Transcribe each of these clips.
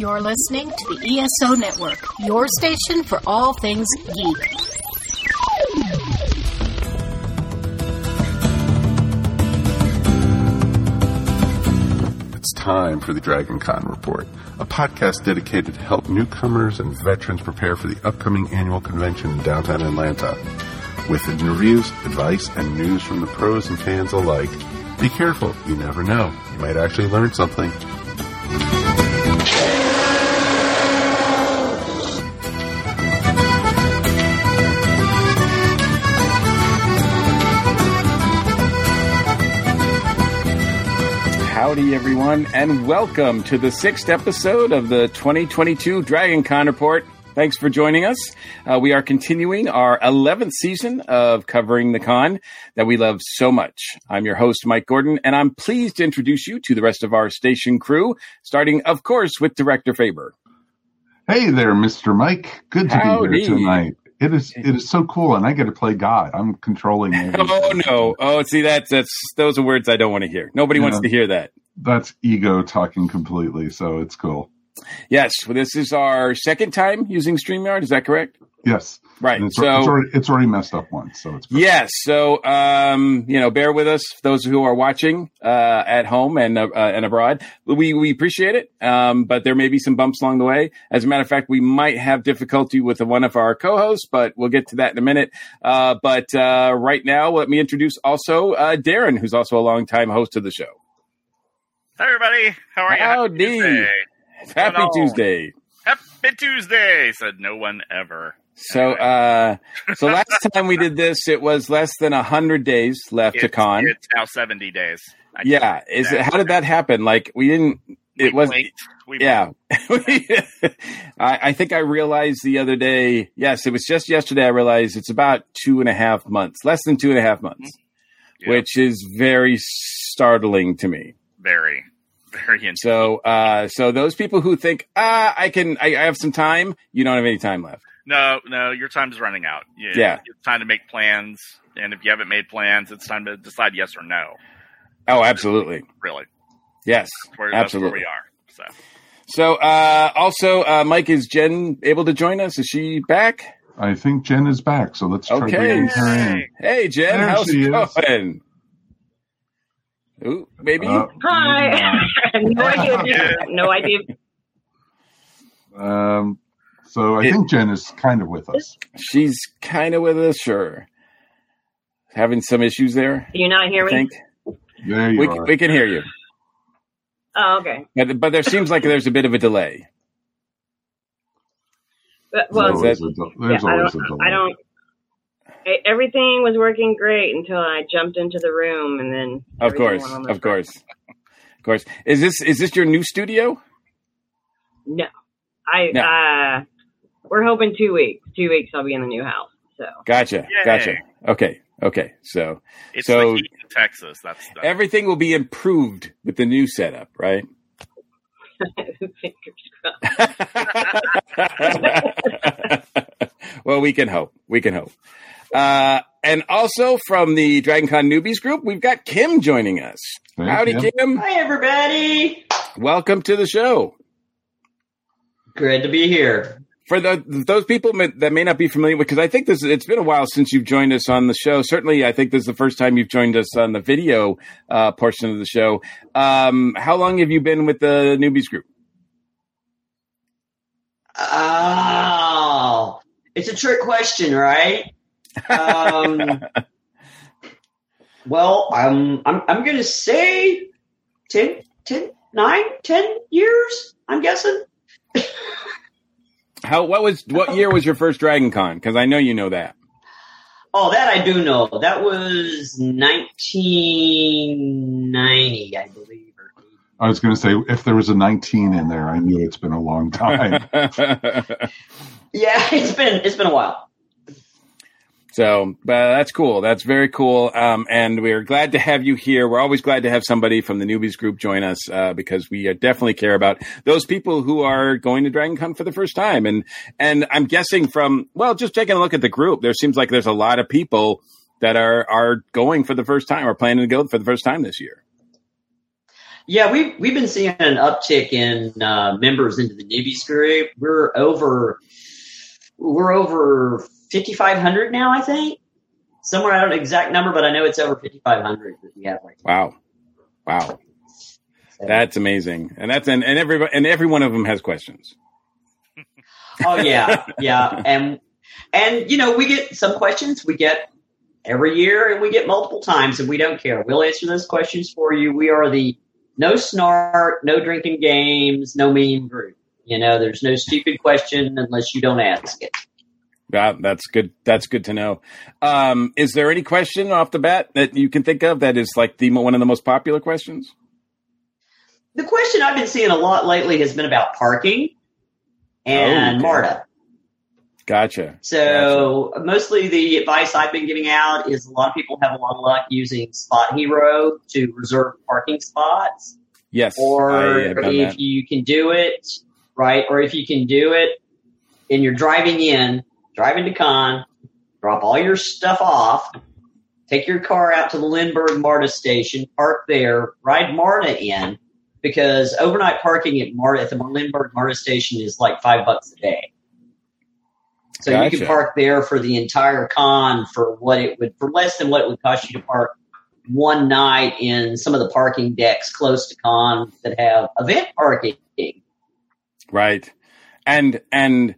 You're listening to the ESO Network, your station for all things geek. It's time for the Dragon Con Report, a podcast dedicated to help newcomers and veterans prepare for the upcoming annual convention in downtown Atlanta. With interviews, advice, and news from the pros and fans alike, be careful, you never know. You might actually learn something. Howdy, everyone, and welcome to the sixth episode of the 2022 Dragon Con Report. Thanks for joining us. Uh, we are continuing our 11th season of covering the con that we love so much. I'm your host, Mike Gordon, and I'm pleased to introduce you to the rest of our station crew, starting, of course, with Director Faber. Hey there, Mr. Mike. Good to Howdy. be here tonight. It is it is so cool, and I get to play God. I'm controlling. everything. Oh no! Oh, see, that's that's those are words I don't want to hear. Nobody wants to hear that. That's ego talking completely, so it's cool. Yes, well, this is our second time using Streamyard. Is that correct? Yes, Right. And it's, so it's already it's already messed up once, so it's Yes. So, um, you know, bear with us, those who are watching uh, at home and uh, uh, and abroad. We we appreciate it, um, but there may be some bumps along the way. As a matter of fact, we might have difficulty with one of our co-hosts, but we'll get to that in a minute. Uh, but uh, right now, let me introduce also uh, Darren, who's also a longtime host of the show. Hi, everybody. How are you? Howdy. Happy Tuesday. Happy? Tuesday. Happy Tuesday, said no one ever. So, uh, so last time we did this, it was less than a hundred days left to con. it's now 70 days. I Yeah, is it? How did that happen? Like we didn't. It was. Yeah, I, I think I realized the other day. Yes, it was just yesterday. I realized it's about two and a half months, less than two and a half months, Yeah. which is very startling to me. Very, very intense. So, uh, so those people who think, ah, I can, I, I have some time, you don't have any time left. No, no, your time is running out. You- Yeah. It's time to make plans. And if you haven't made plans, it's time to decide yes or no, Oh, absolutely, really. yes, That's where, that's where absolutely. we are. So, So, uh, also, uh, Mike, is Jen able to join us? Is she back? I think Jen is back, so let's try Okay. bringing her in. Hey, Jen, There how's she it is. Going? Ooh, maybe. Uh, Hi. No idea. What no idea. um, so I It- think Jen is kind of with us. She's kind of with us, sure. Having some issues there, Do you not hear me? think. There you We, are. we can hear you. Oh, okay. But, but there seems like there's a bit of a delay. But, There's well, always, a, del- there's yeah, always a delay. I don't. I, everything was working great until I jumped into the room, and then. Of course, went on of course, of course. Is this is this your new studio? No, I. No. Uh, we're hoping two weeks. Two weeks, I'll be in the new house. So Gotcha, Yay. gotcha. Okay, okay. So it's So- the heat in Texas. That's the, everything will be improved with the new setup, right? fingers crossed. well, we can hope. We can hope. Uh, and also from the DragonCon newbies group, we've got Kim joining us. Thank Howdy, you. Kim. Hi, everybody. Welcome to the show. Good to be here. For the, those people ma- that may not be familiar with, because I think this it's been a while since you've joined us on the show. Certainly, I think this is the first time you've joined us on the video uh, portion of the show. Um, how long have you been with the newbies group? Oh, it's a trick question, right? Um, well, I'm I'm I'm gonna say 10, 10, 9, 10 years. I'm guessing. How what was what year was your first DragonCon? Because I know you know that. Oh, that I do know. That was 1990, I believe. I was going to say if there was a 19 in there, I knew it's been a long time. yeah, it's been it's been a while. So, but that's cool. That's very cool. Um, and we're glad to have you here. We're always glad to have somebody from the newbies group join us, uh, because we uh, definitely care about those people who are going to Dragon Con for the first time. And, and I'm guessing from, well, just taking a look at the group, there seems like there's a lot of people that are, are going for the first time or planning to go for the first time this year. Yeah, we we've been seeing an uptick in uh, members into the newbies group. We're over we're over fifty five hundred now, I think. Somewhere I don't know the exact number, but I know it's over fifty five hundred that we have right Wow. Wow. now. That's amazing. And that's and, and every and every one of them has questions. Oh yeah, yeah, and and you know we get some questions we get every year, and we get multiple times, and we don't care. We'll answer those questions for you. We are the no snark, no drinking games, no meme group. You know, there's no stupid question unless you don't ask it. Yeah, that's good. That's good to know. Um, is there any question off the bat that you can think of that is like the one of the most popular questions? The question I've been seeing a lot lately has been about parking and Oh. MARTA. Gotcha. So mostly the advice I've been giving out is a lot of people have a lot of luck using Spot Hero to reserve parking spots. Yes. or I have done if that. you can do it right, or if you can do it and you're driving in, driving to con, drop all your stuff off, take your car out to the Lindbergh MARTA station, park there, ride MARTA in, because overnight parking at MARTA at the Lindbergh MARTA station is like five bucks a day. So you can park there for the entire con for what it would for less than what it would cost you to park one night in some of the parking decks close to con that have event parking. Right. And and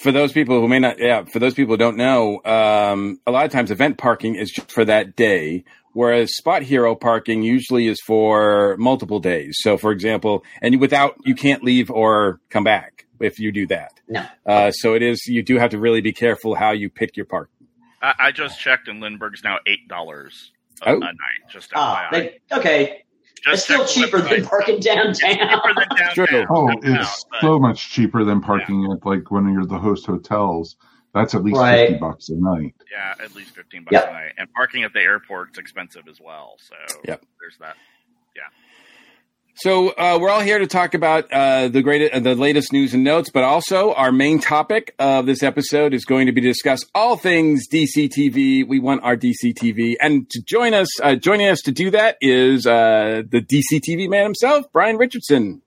for those people who may not yeah, for those people who don't know, um, a lot of times event parking is just for that day, whereas spot hero parking usually is for multiple days. So for example, and without you can't leave or come back if you do that. No. Uh, so it is you do have to really be careful how you pick your park. I, I just checked, and Lindbergh's now eight dollars a, Oh. a night. Just Ah, FYI. they, okay. It's still check the cheaper than parking downtown. It's cheaper than downtown. True. Oh, no doubt, it's but- so much cheaper than parking at like when you're the host hotels. That's at least Right. fifty bucks a night. Yeah, at least fifteen bucks Yep. a night, and parking at the airport's expensive as well. So Yep. there's that. So uh, we're all here to talk about uh, the great, uh, the latest news and notes, but also our main topic of this episode is going to be to discuss all things DC TV. We want our DC TV, and to join us, uh, joining us to do that is uh, the DC TV man himself, Brian Richardson.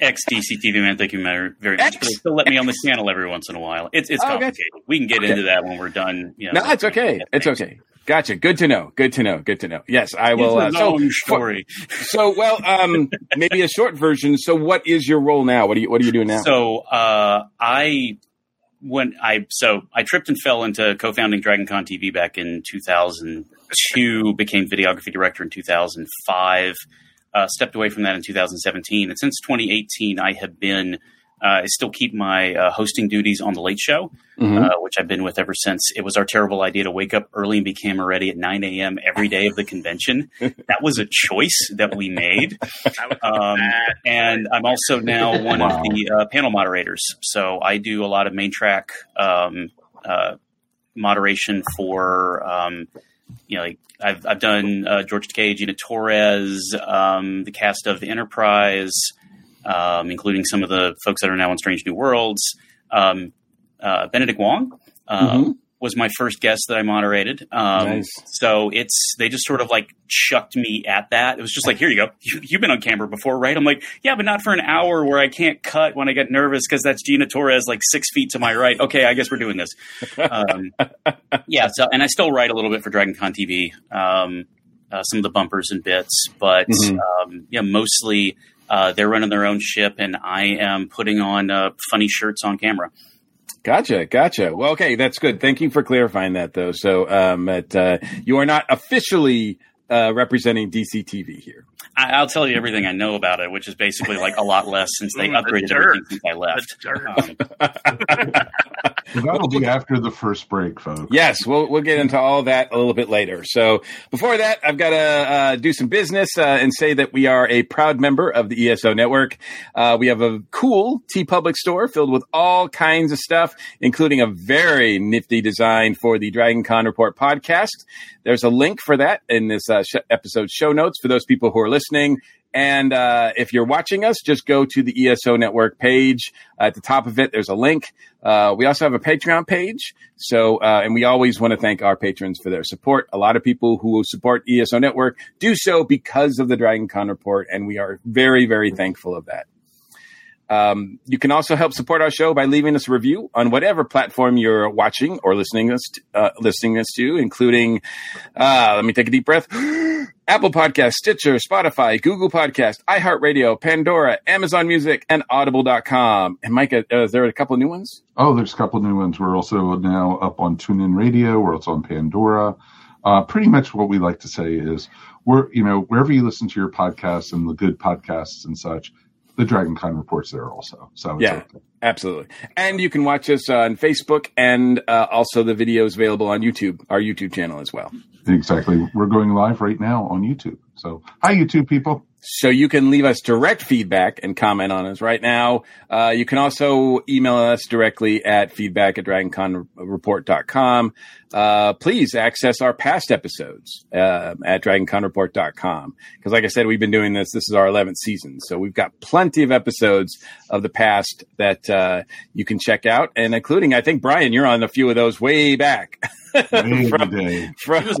Ex DC TV man, thank you very much. But still let me on the channel every once in a while. It's it's Oh, gotcha. complicated. We can get Okay. into that when we're done. You know, No, it's okay. It's okay. Gotcha. Good to know. Good to know. Good to know. Yes, I will. Uh, so, story. so well, um, maybe a short version. So, what is your role now? What are you What are you doing now? So uh, I when I so I tripped and fell into co-founding DragonCon TV back in 2002. became videography director in 2005. Uh, stepped away from that in 2017, and since 2018, I have been. Uh, I still keep my uh, hosting duties on the Late Show, Mhm. uh, which I've been with ever since. It was our terrible idea to wake up early and be camera ready at 9 a.m. every day of the convention. that was a choice that we made. Um, and I'm also now one Wow. of the uh, panel moderators. So I do a lot of main track um, uh, moderation for, um, you know, like I've, I've done uh, George Takei, Gina Torres, um, the cast of The Enterprise, um, including some of the folks that are now on Strange New Worlds. Um, uh, Benedict Wong. Uh, Mhm. Was my first guest that I moderated. Um, Nice. So it's they just sort of like chucked me at that. It was just like, here you go. You, you've been on camera before, right? I'm like, yeah, but not for an hour where I can't cut when I get nervous because that's Gina Torres like six feet to my right. Okay, I guess we're doing this. Um, yeah. So and I still write a little bit for DragonCon TV, um, uh, some of the bumpers and bits, but Mhm. um, yeah, mostly uh, they're running their own ship, and I am putting on uh, funny shirts on camera. Gotcha, gotcha. Well, okay, that's good. Thank you for clarifying that, though. So, um, uh, you are not officially uh, representing DCTV here. I, I'll tell you everything I know about it, which is basically like a lot less since they Mm, the upgraded dirt. everything since I left. Um, that'll be after the first break, folks. Yes, we'll we'll get into all that a little bit later. So before that, I've got to uh, do some business uh, and say that we are a proud member of the ESO network. Uh, we have a cool Tee Public store filled with all kinds of stuff, including a very nifty design for the Dragon Con Report podcast. There's a link for that in this uh, sh- episode show notes for those people who are listening. And uh, if you're watching us, just go to the ESO Network page. At the top of it, there's a link. Uh, we also have a Patreon page. So, uh, and we always want to thank our patrons for their support. A lot of people who support ESO Network do so because of the Dragon Con report, and we are very, very thankful of that. Um, you can also help support our show by leaving us a review on whatever platform you're watching or listening us to, uh, listening us to, including. Uh, let me take a deep breath. Apple Podcast, Stitcher, Spotify, Google Podcast, iHeartRadio, Pandora, Amazon Music, and Audible.com. And Mike, uh, is there a couple new ones? Oh, there's a couple new ones. We're also now up on TuneIn Radio. We're also on Pandora. Uh, pretty much what we like to say is we're, you know, wherever you listen to your podcasts and the good podcasts and such, the Dragon Con reports there also. So yeah, okay. absolutely. And you can watch us on Facebook and uh, also the videos available on YouTube, our YouTube channel as well. Exactly. We're going live right now on YouTube. So hi, YouTube people. So you can leave us direct feedback and comment on us right now. Uh, you can also email us directly at feedback at dragonconreport.com. Uh, please access our past episodes uh, at dragonconreport.com. Because like I said, we've been doing this. This is our 11th season. So we've got plenty of episodes of the past that uh, you can check out. And including, I think, Brian, you're on a few of those way back. from,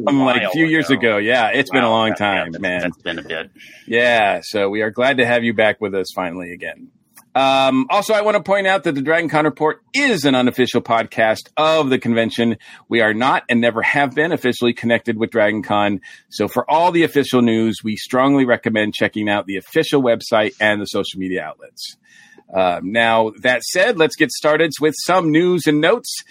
from like a few years ago. Yeah, it's wow, been a long time, yeah, man. That's been a bit. Yeah, so we are glad to have you back with us finally again. Um, also, I want to point out that the Dragon Con Report is an unofficial podcast of the convention. We are not and never have been officially connected with Dragon Con. So for all the official news, we strongly recommend checking out the official website and the social media outlets. Um, now, that said, let's get started with some news and notes.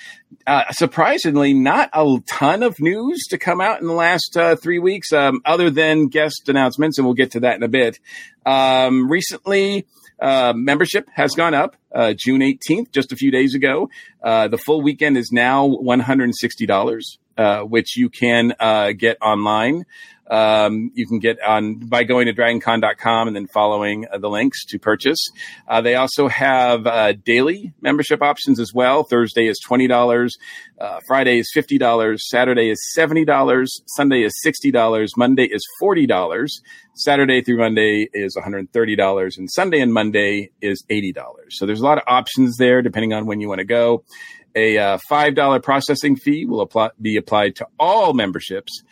Uh, surprisingly, not a ton of news to come out in the last uh, three weeks, um, other than guest announcements, and we'll get to that in a bit. Um, recently, uh, membership has gone up uh, June 18th, just a few days ago. Uh, the full weekend is now $160, uh, which you can uh, get online. Um, you can get on by going to dragoncon.com and then following uh, the links to purchase. Uh, they also have uh, daily membership options as well. Thursday is $20. Uh, Friday is $50. Saturday is $70. Sunday is $60. Monday is $40. Saturday through Monday is $130. And Sunday and Monday is $80. So there's a lot of options there depending on when you want to go. A uh, $5 processing fee will apply, be applied to all memberships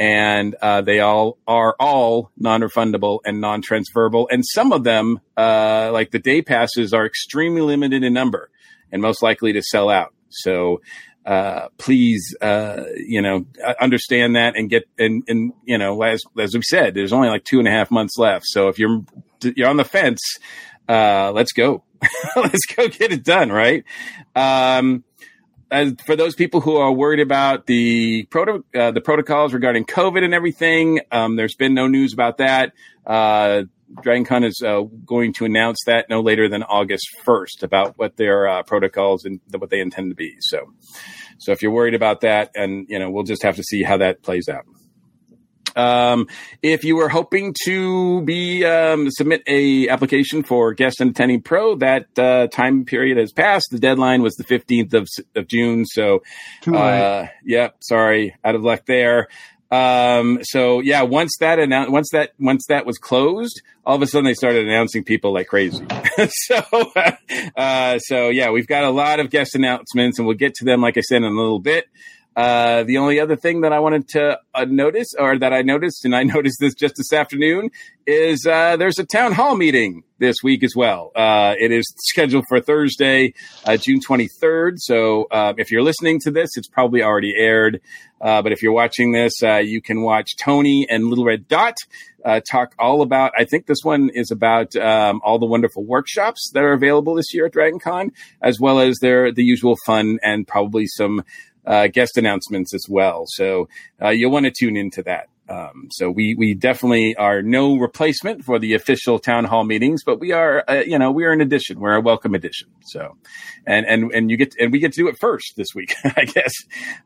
and uh, they all are all non-refundable and non-transferable. And some of them, uh, like the day passes, are extremely limited in number and most likely to sell out. So uh, please, uh, you know, understand that and get and and you know, as as we said, there's only like two and a half months left. So if you're you're on the fence, uh, let's go, let's go get it done, right? Um, as for those people who are worried about the proto, uh, the protocols regarding COVID and everything, um, there's been no news about that. Uh, DragonCon is uh, going to announce that no later than August 1st about what their uh, protocols and what they intend to be. So, so if you're worried about that, and you know, we'll just have to see how that plays out. Um, if you were hoping to be um, submit a application for guest and attending pro, that uh, time period has passed. The deadline was the fifteenth of, of June. So, uh, yeah, sorry, out of luck there. Um, so yeah, once that announced, once that once that was closed, all of a sudden they started announcing people like crazy. so, uh, so yeah, we've got a lot of guest announcements, and we'll get to them, like I said, in a little bit. Uh, the only other thing that I wanted to uh, notice, or that I noticed, and I noticed this just this afternoon, is uh, there's a town hall meeting this week as well. Uh, it is scheduled for Thursday, uh, June 23rd. So uh, if you're listening to this, it's probably already aired. but if you're watching this, you can watch Tony and Little Red Dot talk all about. I think this one is about um, all the wonderful workshops that are available this year at DragonCon, as well as their the usual fun and probably some guest announcements as well. So uh, you'll want to tune into that. Um, so we we definitely are no replacement for the official town hall meetings, but we are uh, you know we are an addition. We're a welcome addition. So, and and and you get to, and we get to do it first this week, I guess.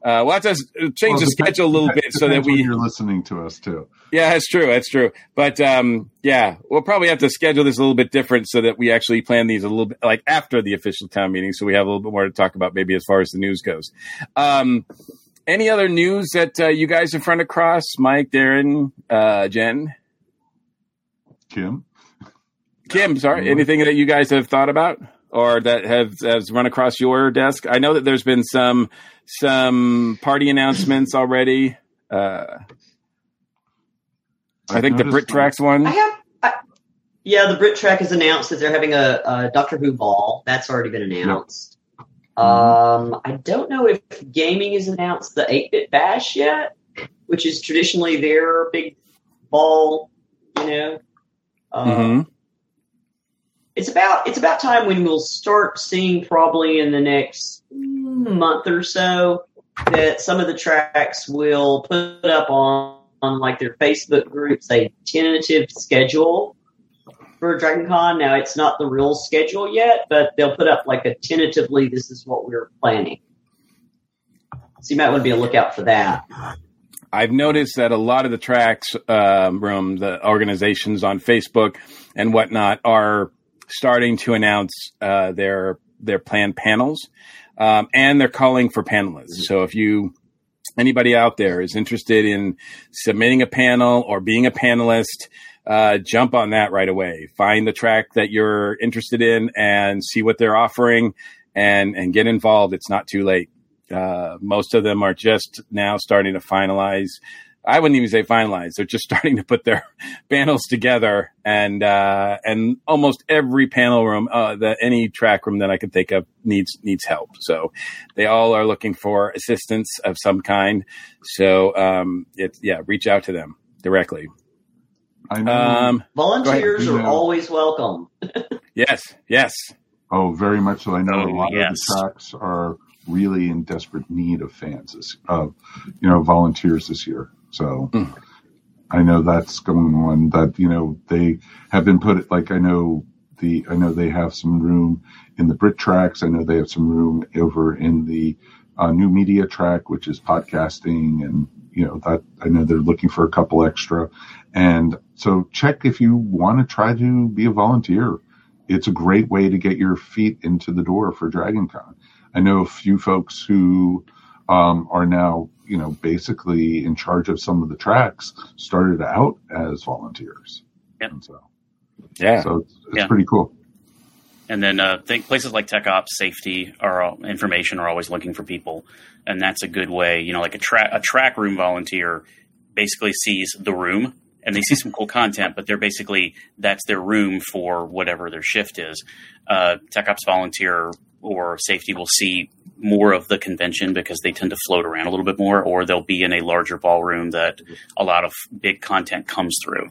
Uh, we'll have to change well, the schedule a little bit so that we you're listening to us too. Yeah, that's true. That's true. But um, yeah, we'll probably have to schedule this a little bit different so that we actually plan these a little bit like after the official town meeting, so we have a little bit more to talk about maybe as far as the news goes. Um, any other news that uh, you guys have run across, Mike, Darren, uh, Jen? Kim. Kim, sorry, anything that you guys have thought about or that has has run across your desk? I know that there's been some some party announcements already. Uh, I think the Brit Tracks one. I have. I, yeah, the Brit Track has announced that they're having a, a Doctor Who ball. That's already been announced. Um, I don't know if gaming has announced the 8 bit bash yet, which is traditionally their big ball, you know. Um, Mhm. It's about it's about time when we'll start seeing probably in the next month or so that some of the tracks will put up on, on like their Facebook groups a tentative schedule for Dragon Con. Now it's not the real schedule yet, but they'll put up like a tentatively this is what we're planning. So you might want to be a lookout for that. I've noticed that a lot of the tracks um, room, the organizations on Facebook and whatnot, are starting to announce uh, their their planned panels, um, and they're calling for panelists. So if you anybody out there is interested in submitting a panel or being a panelist, uh, jump on that right away. Find the track that you're interested in and see what they're offering, and and get involved. It's not too late. Uh, most of them are just now starting to finalize. I wouldn't even say finalize. They're just starting to put their panels together, and uh, and almost every panel room, uh, the any track room that I can think of needs needs help. So they all are looking for assistance of some kind. So um, it's yeah, reach out to them directly. I know. Um, Volunteers Go are ahead. always welcome. yes, yes. oh, very much so. I know a Oh, lot yes. of the tracks are really in desperate need of fans, this, of you know, volunteers this year. So Mm. I know that's going on. That you know they have been put like I know the I know they have some room in the Brit tracks. I know they have some room over in the uh, new media track, which is podcasting, and you know that I know they're looking for a couple extra. And so check if you want to try to be a volunteer. It's a great way to get your feet into the door for Dragon Con. I know a few folks who um, are now, you know, basically in charge of some of the tracks started out as volunteers. Yep. And so, Yeah. so it's, it's Yeah. pretty cool. And then uh, think places like Tech Ops, safety, or information are always looking for people, and that's a good way. You know, like a track a track room volunteer basically sees the room, and they see some cool content, but they're basically that's their room for whatever their shift is. Uh, Tech Ops volunteer or safety will see more of the convention because they tend to float around a little bit more, or they'll be in a larger ballroom that a lot of big content comes through.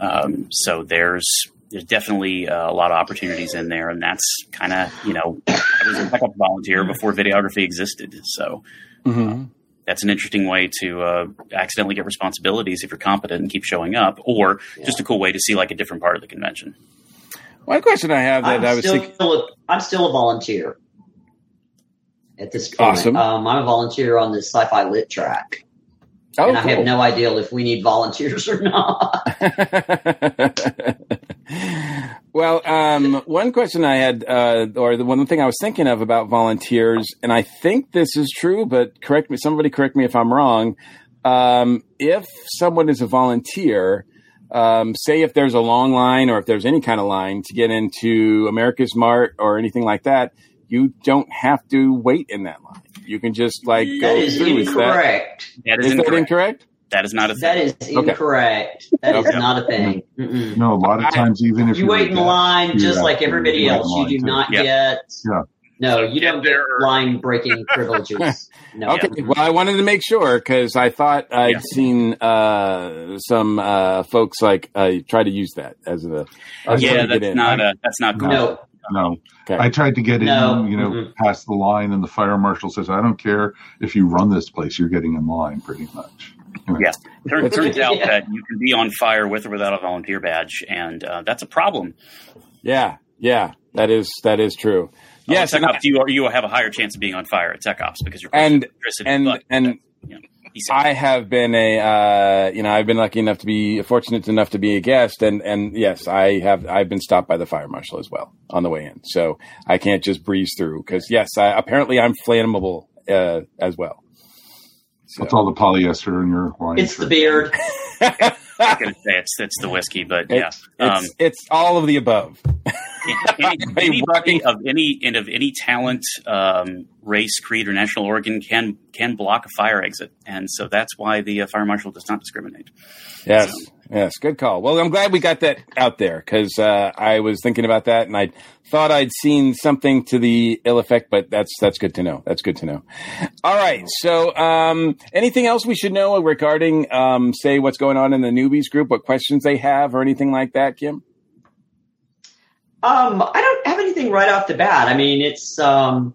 Um, so there's there's definitely uh, a lot of opportunities in there, and that's kind of you know I was a backup volunteer before videography existed, so Mhm. that's an interesting way to uh, accidentally get responsibilities if you're competent and keep showing up, or just a cool way to see like a different part of the convention. One question I have that I'm I was still, thinking. a, I'm still a volunteer at this point. Awesome. Um, I'm a volunteer on the sci-fi lit track, Oh, and I have no idea if we need volunteers or not. well, um, one question I had, uh, or the one thing I was thinking of about volunteers, and I think this is true, but correct me, somebody correct me if I'm wrong. Um, if someone is a volunteer, um, say if there's a long line or if there's any kind of line to get into America's Mart or anything like that, you don't have to wait in that line. You can just like go that is through. Is that, incorrect. That is, is that incorrect. Incorrect? That is not a That thing. is incorrect. That is Okay. not a thing. Mm-mm. No, a lot of times, even if You you're wait in a line you just like everybody wait else. You do not Yeah. get. Yeah. No, you don't get line breaking privileges. No. Okay. Well, I wanted to make sure because I thought I'd Yeah. seen uh, some uh, folks like uh, try to use that as a. was Yeah, trying to get that's not a, that's not cool. No. No, Okay. I tried to get No. in, you know, Mhm. past the line, and the fire marshal says, "I don't care if you run this place; you're getting in line, pretty much." Yeah. Turns, turns out Yeah. that you can be on fire with or without a volunteer badge, and uh, that's a problem. Yeah, yeah, that is that is true. Yes, Yes, Tech Ops, you, are, you have a higher chance of being on fire at Tech Ops because you're And- electricity. and but, and you know. I have been a uh, you know I've been lucky enough to be fortunate enough to be a guest, and and yes, I have I've been stopped by the fire marshal as well on the way in, so I can't just breeze through because yes, I, apparently I'm flammable uh, as well. So. That's all the polyester in your wine. It's the shirt. beard. I'm gonna say it's it's the whiskey, but yeah, It's, it's, um, it's all of the above. any, anybody of any and of any talent, um, race, creed, or national organ can can block a fire exit, and so that's why the uh, fire marshal does not discriminate. Yes, yes, good call. Well, I'm glad we got that out there because uh, I was thinking about that and I thought I'd seen something to the ill effect, but that's that's good to know. That's good to know. All right, so um, anything else we should know regarding, um, say, what's going on in the newbies group, what questions they have, or anything like that, Kim? Um, I don't have anything right off the bat. I mean, it's um,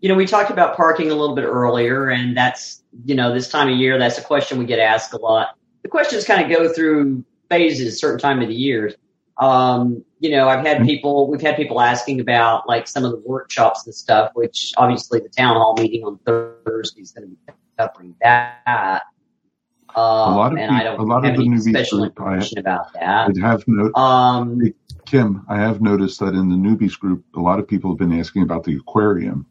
you know, we talked about parking a little bit earlier, and that's you know, this time of year, that's a question we get asked a lot. The questions kind of go through phases, certain time of the year. Um, you know, I've had people, we've had people asking about like some of the workshops and stuff, which obviously the town hall meeting on Thursday is going to be covering that. Um, lot of and I don't a lot have of the newbies special group, information about that. I have no, Um, Kim, I have noticed that in the newbies group, a lot of people have been asking about the aquarium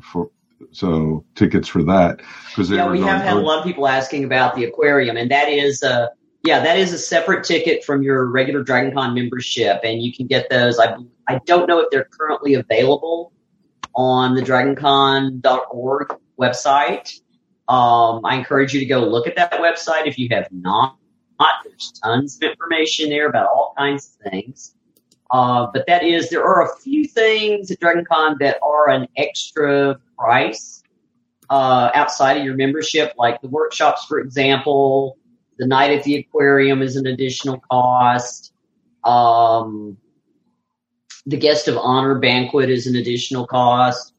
for so tickets for that because yeah, we have had a "Oh, lot of people asking about the aquarium, and that is uh yeah, that is a separate ticket from your regular Dragon Con membership, and you can get those. I I don't know if they're currently available on the DragonCon.org website. Um, I encourage you to go look at that website if you have not. There's tons of information there about all kinds of things. Uh, but that is, there are a few things at DragonCon that are an extra price uh, outside of your membership, like the workshops, for example. The night at the aquarium is an additional cost. Um, the guest of honor banquet is an additional cost.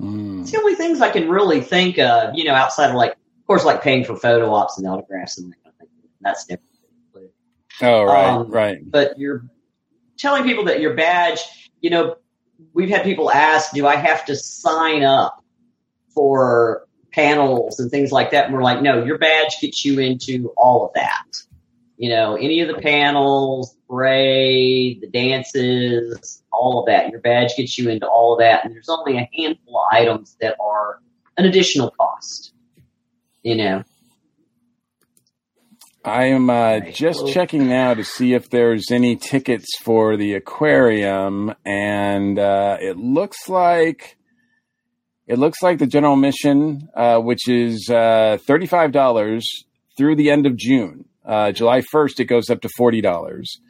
Mm. It's the only things I can really think of, you know, outside of like, of course, like paying for photo ops and autographs and that kind of thing. That's different. Oh, right, Um, right. But you're telling people that your badge, you know, we've had people ask, do I have to sign up for panels and things like that? And we're like, no, your badge gets you into all of that. You know, any of the panels, parade, the dances, all of that. Your badge gets you into all of that. And there's only a handful of items that are an additional cost. You know, I am uh, just checking now to see if there's any tickets for the aquarium, and uh, it looks like it looks like the general mission, uh, which is uh, thirty five dollars through the end of June. Uh, July first, it goes up to forty dollars,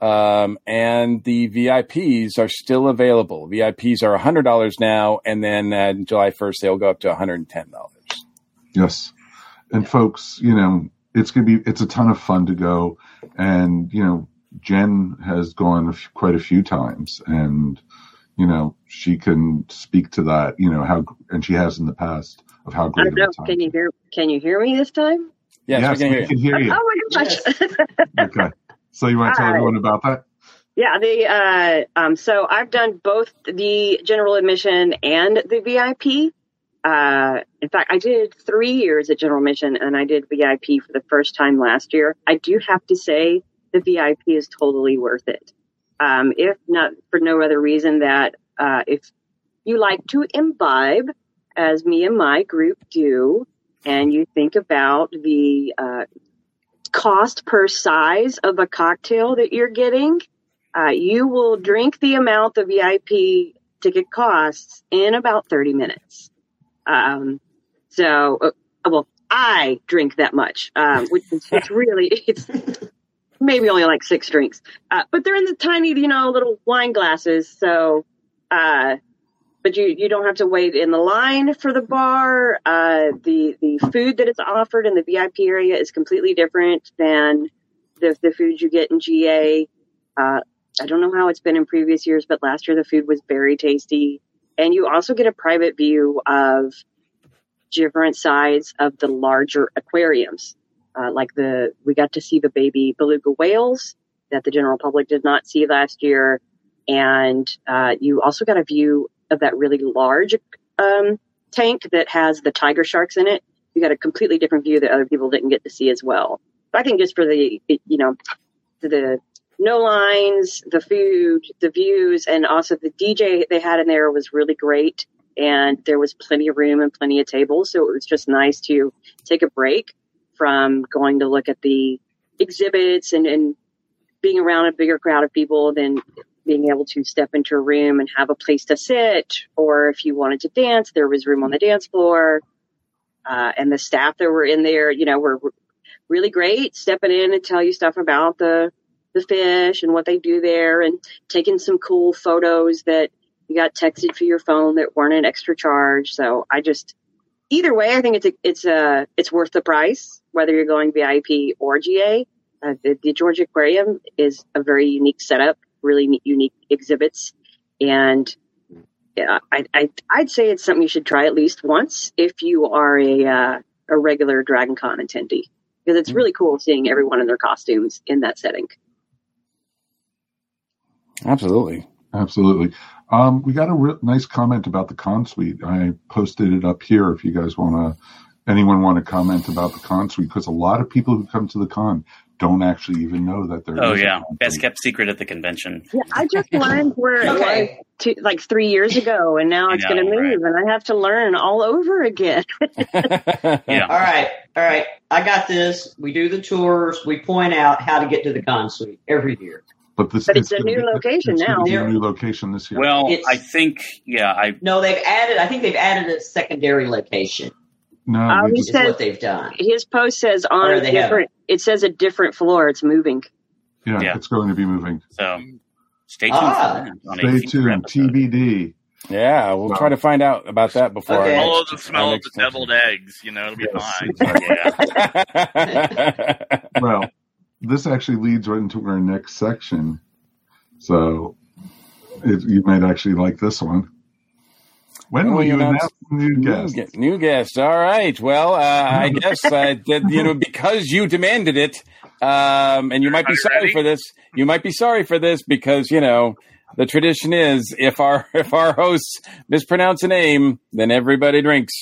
um, and the VIPs are still available. VIPs are hundred dollars now, and then uh, July first they'll go up to one hundred and ten dollars. Yes. And folks, you know, it's going to be, it's a ton of fun to go. And, you know, Jen has gone quite a few times and, you know, she can speak to that, you know, how, and she has in the past of how great don't of know. a time. Can you hear? Can you hear me this time? Yes, we can hear you. you. Oh my gosh! Okay. So you want to tell Hi. everyone about that? yeah, the uh, um, so I've done both the general admission and the VIP. Uh, in fact, I did three years at general admission, and I did VIP for the first time last year. I do have to say the VIP is totally worth it. Um, if not for no other reason that uh, if you like to imbibe, as me and my group do, and you think about the uh, cost per size of a cocktail that you're getting, uh, you will drink the amount the VIP ticket costs in about 30 minutes. Um, so, uh, well, I drink that much, um, which is it's really, it's maybe only like six drinks, uh, but they're in the tiny, you know, little wine glasses. So, uh, but you, you don't have to wait in the line for the bar. Uh, the, the food that is offered in the VIP area is completely different than the, the food you get in GA. Uh, I don't know how it's been in previous years, but last year the food was very tasty. And you also get a private view of different sides of the larger aquariums. Uh, like the, we got to see the baby beluga whales that the general public did not see last year. And, uh, you also got a view of that really large, um, tank that has the tiger sharks in it. You got a completely different view that other people didn't get to see as well. But I think just for the, you know, the no lines, the food, the views, and also the DJ they had in there was really great. And there was plenty of room and plenty of tables. So it was just nice to take a break from going to look at the exhibits and, and being around a bigger crowd of people than being able to step into a room and have a place to sit, or if you wanted to dance, there was room on the dance floor. Uh, and the staff that were in there, you know, were really great, stepping in and tell you stuff about the the fish and what they do there, and taking some cool photos that you got texted for your phone that weren't an extra charge. So I just, either way, I think it's a, it's a it's worth the price whether you're going VIP or GA. Uh, the, the Georgia Aquarium is a very unique setup, really unique exhibits, and yeah, I, I, I'd say it's something you should try at least once if you are a uh, a regular Dragon Con attendee because it's really cool seeing everyone in their costumes in that setting. Absolutely. Absolutely. Um, we got a re- nice comment about the con suite. I posted it up here if you guys want to, anyone want to comment about the con suite because a lot of people who come to the con don't actually even know that there Oh yeah, best kept secret at the convention. Yeah, I just learned where Okay. was two, like three years ago, and now it's going to move, right. and I have to learn all over again. Yeah. All right, all right. I got this. We do the tours. We point out how to get to the con suite every year. But this But it's a new be- location it's now. be a new location this year. Well, It's- I think yeah, I No, they've added. I think they've added a secondary location. no, Uh, we we just, Is said- what they've done. His post says on Or a they have- different. It says a different floor. It's moving. yeah, yeah. it's going to be moving. so stay tuned. Ah. for that on a Stay tuned. episode. TBD. Yeah, we'll try to find out about that before. Okay. Follow the smell of the deviled eggs. You know, it'll be Yes, fine. exactly. well, this actually leads right into our next section. So it, you might actually like this one. When will you you announce new New, guests? gu- new guest. All right. Well, uh, I guess uh, that, you know because you demanded it, um, and you might be sorry ready? for this. You might be sorry for this because you know the tradition is if our if our hosts mispronounce a name, then everybody drinks.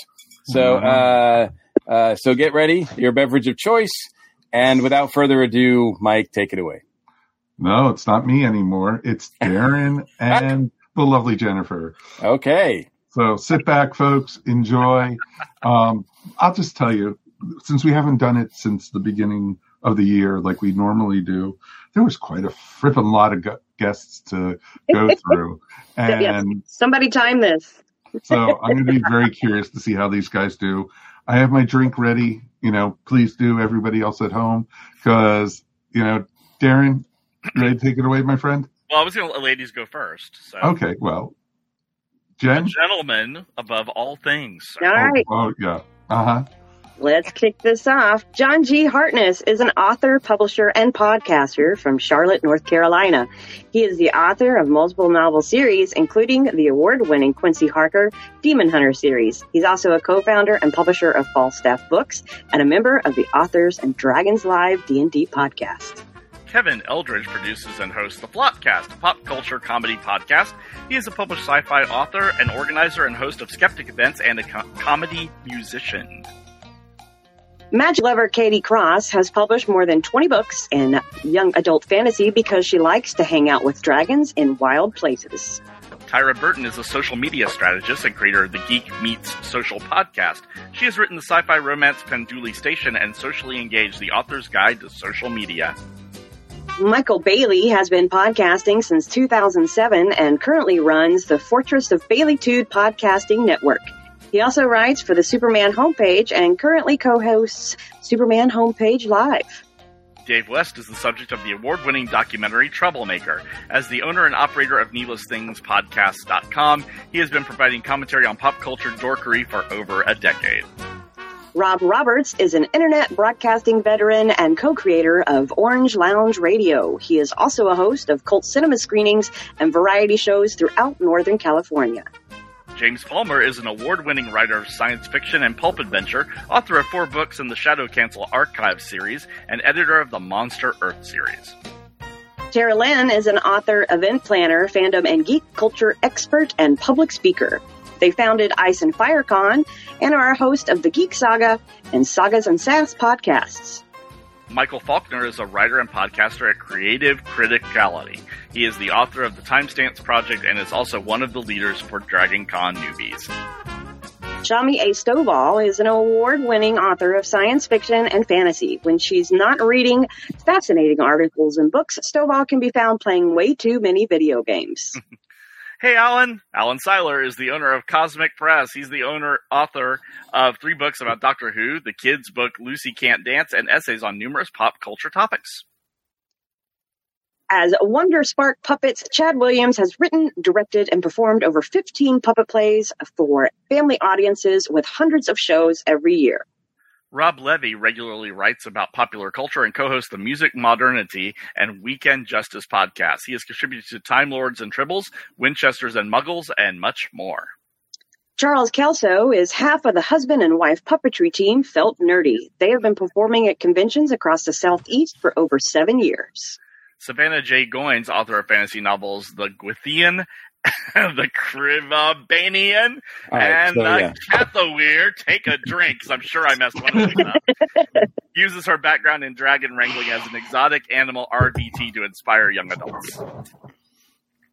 So uh, uh, so get ready, your beverage of choice, and without further ado, Mike, take it away. No, it's not me anymore. It's Darren and the lovely Jennifer. Okay. So sit back, folks. Enjoy. Um, I'll just tell you, since we haven't done it since the beginning of the year like we normally do, there was quite a frippin' lot of gu- guests to go through. Yes. And Somebody time this. So I'm going to be very curious to see how these guys do. I have my drink ready. You know, please do everybody else at home because, you know, Darren, you ready to take it away, my friend? Well, I was going to let ladies go first. So, Okay, well, Jen? gentlemen above all things. sir. All right. Oh, oh yeah. Uh huh. Let's kick this off. John G. Hartness is an author, publisher, and podcaster from Charlotte, North Carolina. He is the author of multiple novel series, including the award-winning Quincy Harker Demon Hunter series. He's also a co-founder and publisher of Falstaff Books and a member of the Authors and Dragons Live D&D podcast. Kevin Eldridge produces and hosts the Flopcast, a pop culture comedy podcast. He is a published sci-fi author, an organizer and host of Skeptic events, and a co- comedy musician. Magic lover Katie Cross has published more than 20 books in young adult fantasy because she likes to hang out with dragons in wild places. Tyra Burton is a social media strategist and creator of the Geek Meets Social podcast. She has written the sci-fi romance Penduli Station and socially engaged the author's guide to social media. Michael Bailey has been podcasting since 2007 and currently runs the Fortress of Bailey Baileytude podcasting network. He also writes for the Superman homepage and currently co-hosts Superman Homepage Live. Dave West is the subject of the award-winning documentary Troublemaker. As the owner and operator of NeedlessThingsPodcast.com, he has been providing commentary on pop culture dorkery for over a decade. Rob Roberts is an internet broadcasting veteran and co-creator of Orange Lounge Radio. He is also a host of cult cinema screenings and variety shows throughout Northern California. James Palmer is an award-winning writer of science fiction and pulp adventure, author of four books in the Shadow Cancel Archive series, and editor of the Monster Earth series. Tara Lynn is an author, event planner, fandom and geek culture expert, and public speaker. They founded Ice and FireCon and are a host of the Geek Saga and Sagas and Sass podcasts. Michael Faulkner is a writer and podcaster at Creative Criticality. He is the author of the Timestamps Project and is also one of the leaders for Dragon Con newbies. Shami A. Stovall is an award winning author of science fiction and fantasy. When she's not reading fascinating articles and books, Stovall can be found playing way too many video games. Hey, Alan. Alan Seiler is the owner of Cosmic Press. He's the owner, author of three books about Doctor Who, the kids' book Lucy Can't Dance, and essays on numerous pop culture topics. As Wonder Spark Puppets, Chad Williams has written, directed, and performed over 15 puppet plays for family audiences with hundreds of shows every year. Rob Levy regularly writes about popular culture and co-hosts the Music Modernity and Weekend Justice podcast. He has contributed to Time Lords and Tribbles, Winchesters and Muggles, and much more. Charles Kelso is half of the husband and wife puppetry team Felt Nerdy. They have been performing at conventions across the Southeast for over seven years. Savannah J. Goins, author of fantasy novels The Gwithian, The Crivabanian, All right, and so, The yeah. Cathaweir. Take a drink, 'cause I'm sure I messed one of these up. Uses her background in dragon wrangling as an exotic animal RVT to inspire young adults.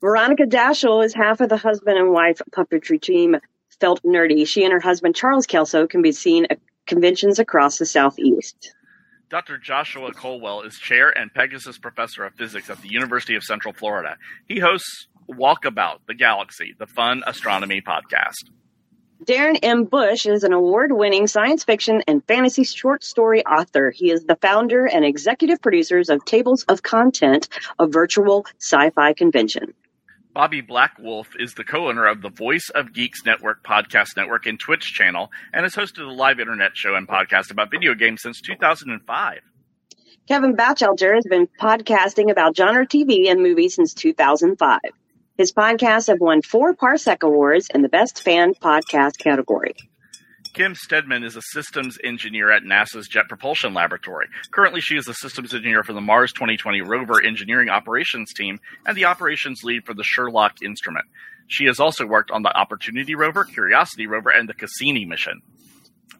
Veronica Dashel is half of the husband and wife puppetry team Felt Nerdy. She and her husband Charles Kelso can be seen at conventions across the Southeast. Dr. Joshua Colwell is chair and Pegasus professor of physics at the University of Central Florida. He hosts Walkabout the Galaxy, the fun astronomy podcast. Darren M. Bush is an award winning science fiction and fantasy short story author. He is the founder and executive producers of Tables of Content, a virtual sci fi convention. Bobby Blackwolf is the co-owner of the Voice of Geeks Network podcast network and Twitch channel and has hosted a live internet show and podcast about video games since 2005. Kevin Batchelder has been podcasting about genre TV and movies since 2005. His podcasts have won four Parsec Awards in the Best Fan Podcast category. Kim Stedman is a systems engineer at NASA's Jet Propulsion Laboratory. Currently, she is a systems engineer for the Mars 2020 rover engineering operations team and the operations lead for the SHERLOC instrument. She has also worked on the Opportunity rover, Curiosity rover, and the Cassini mission.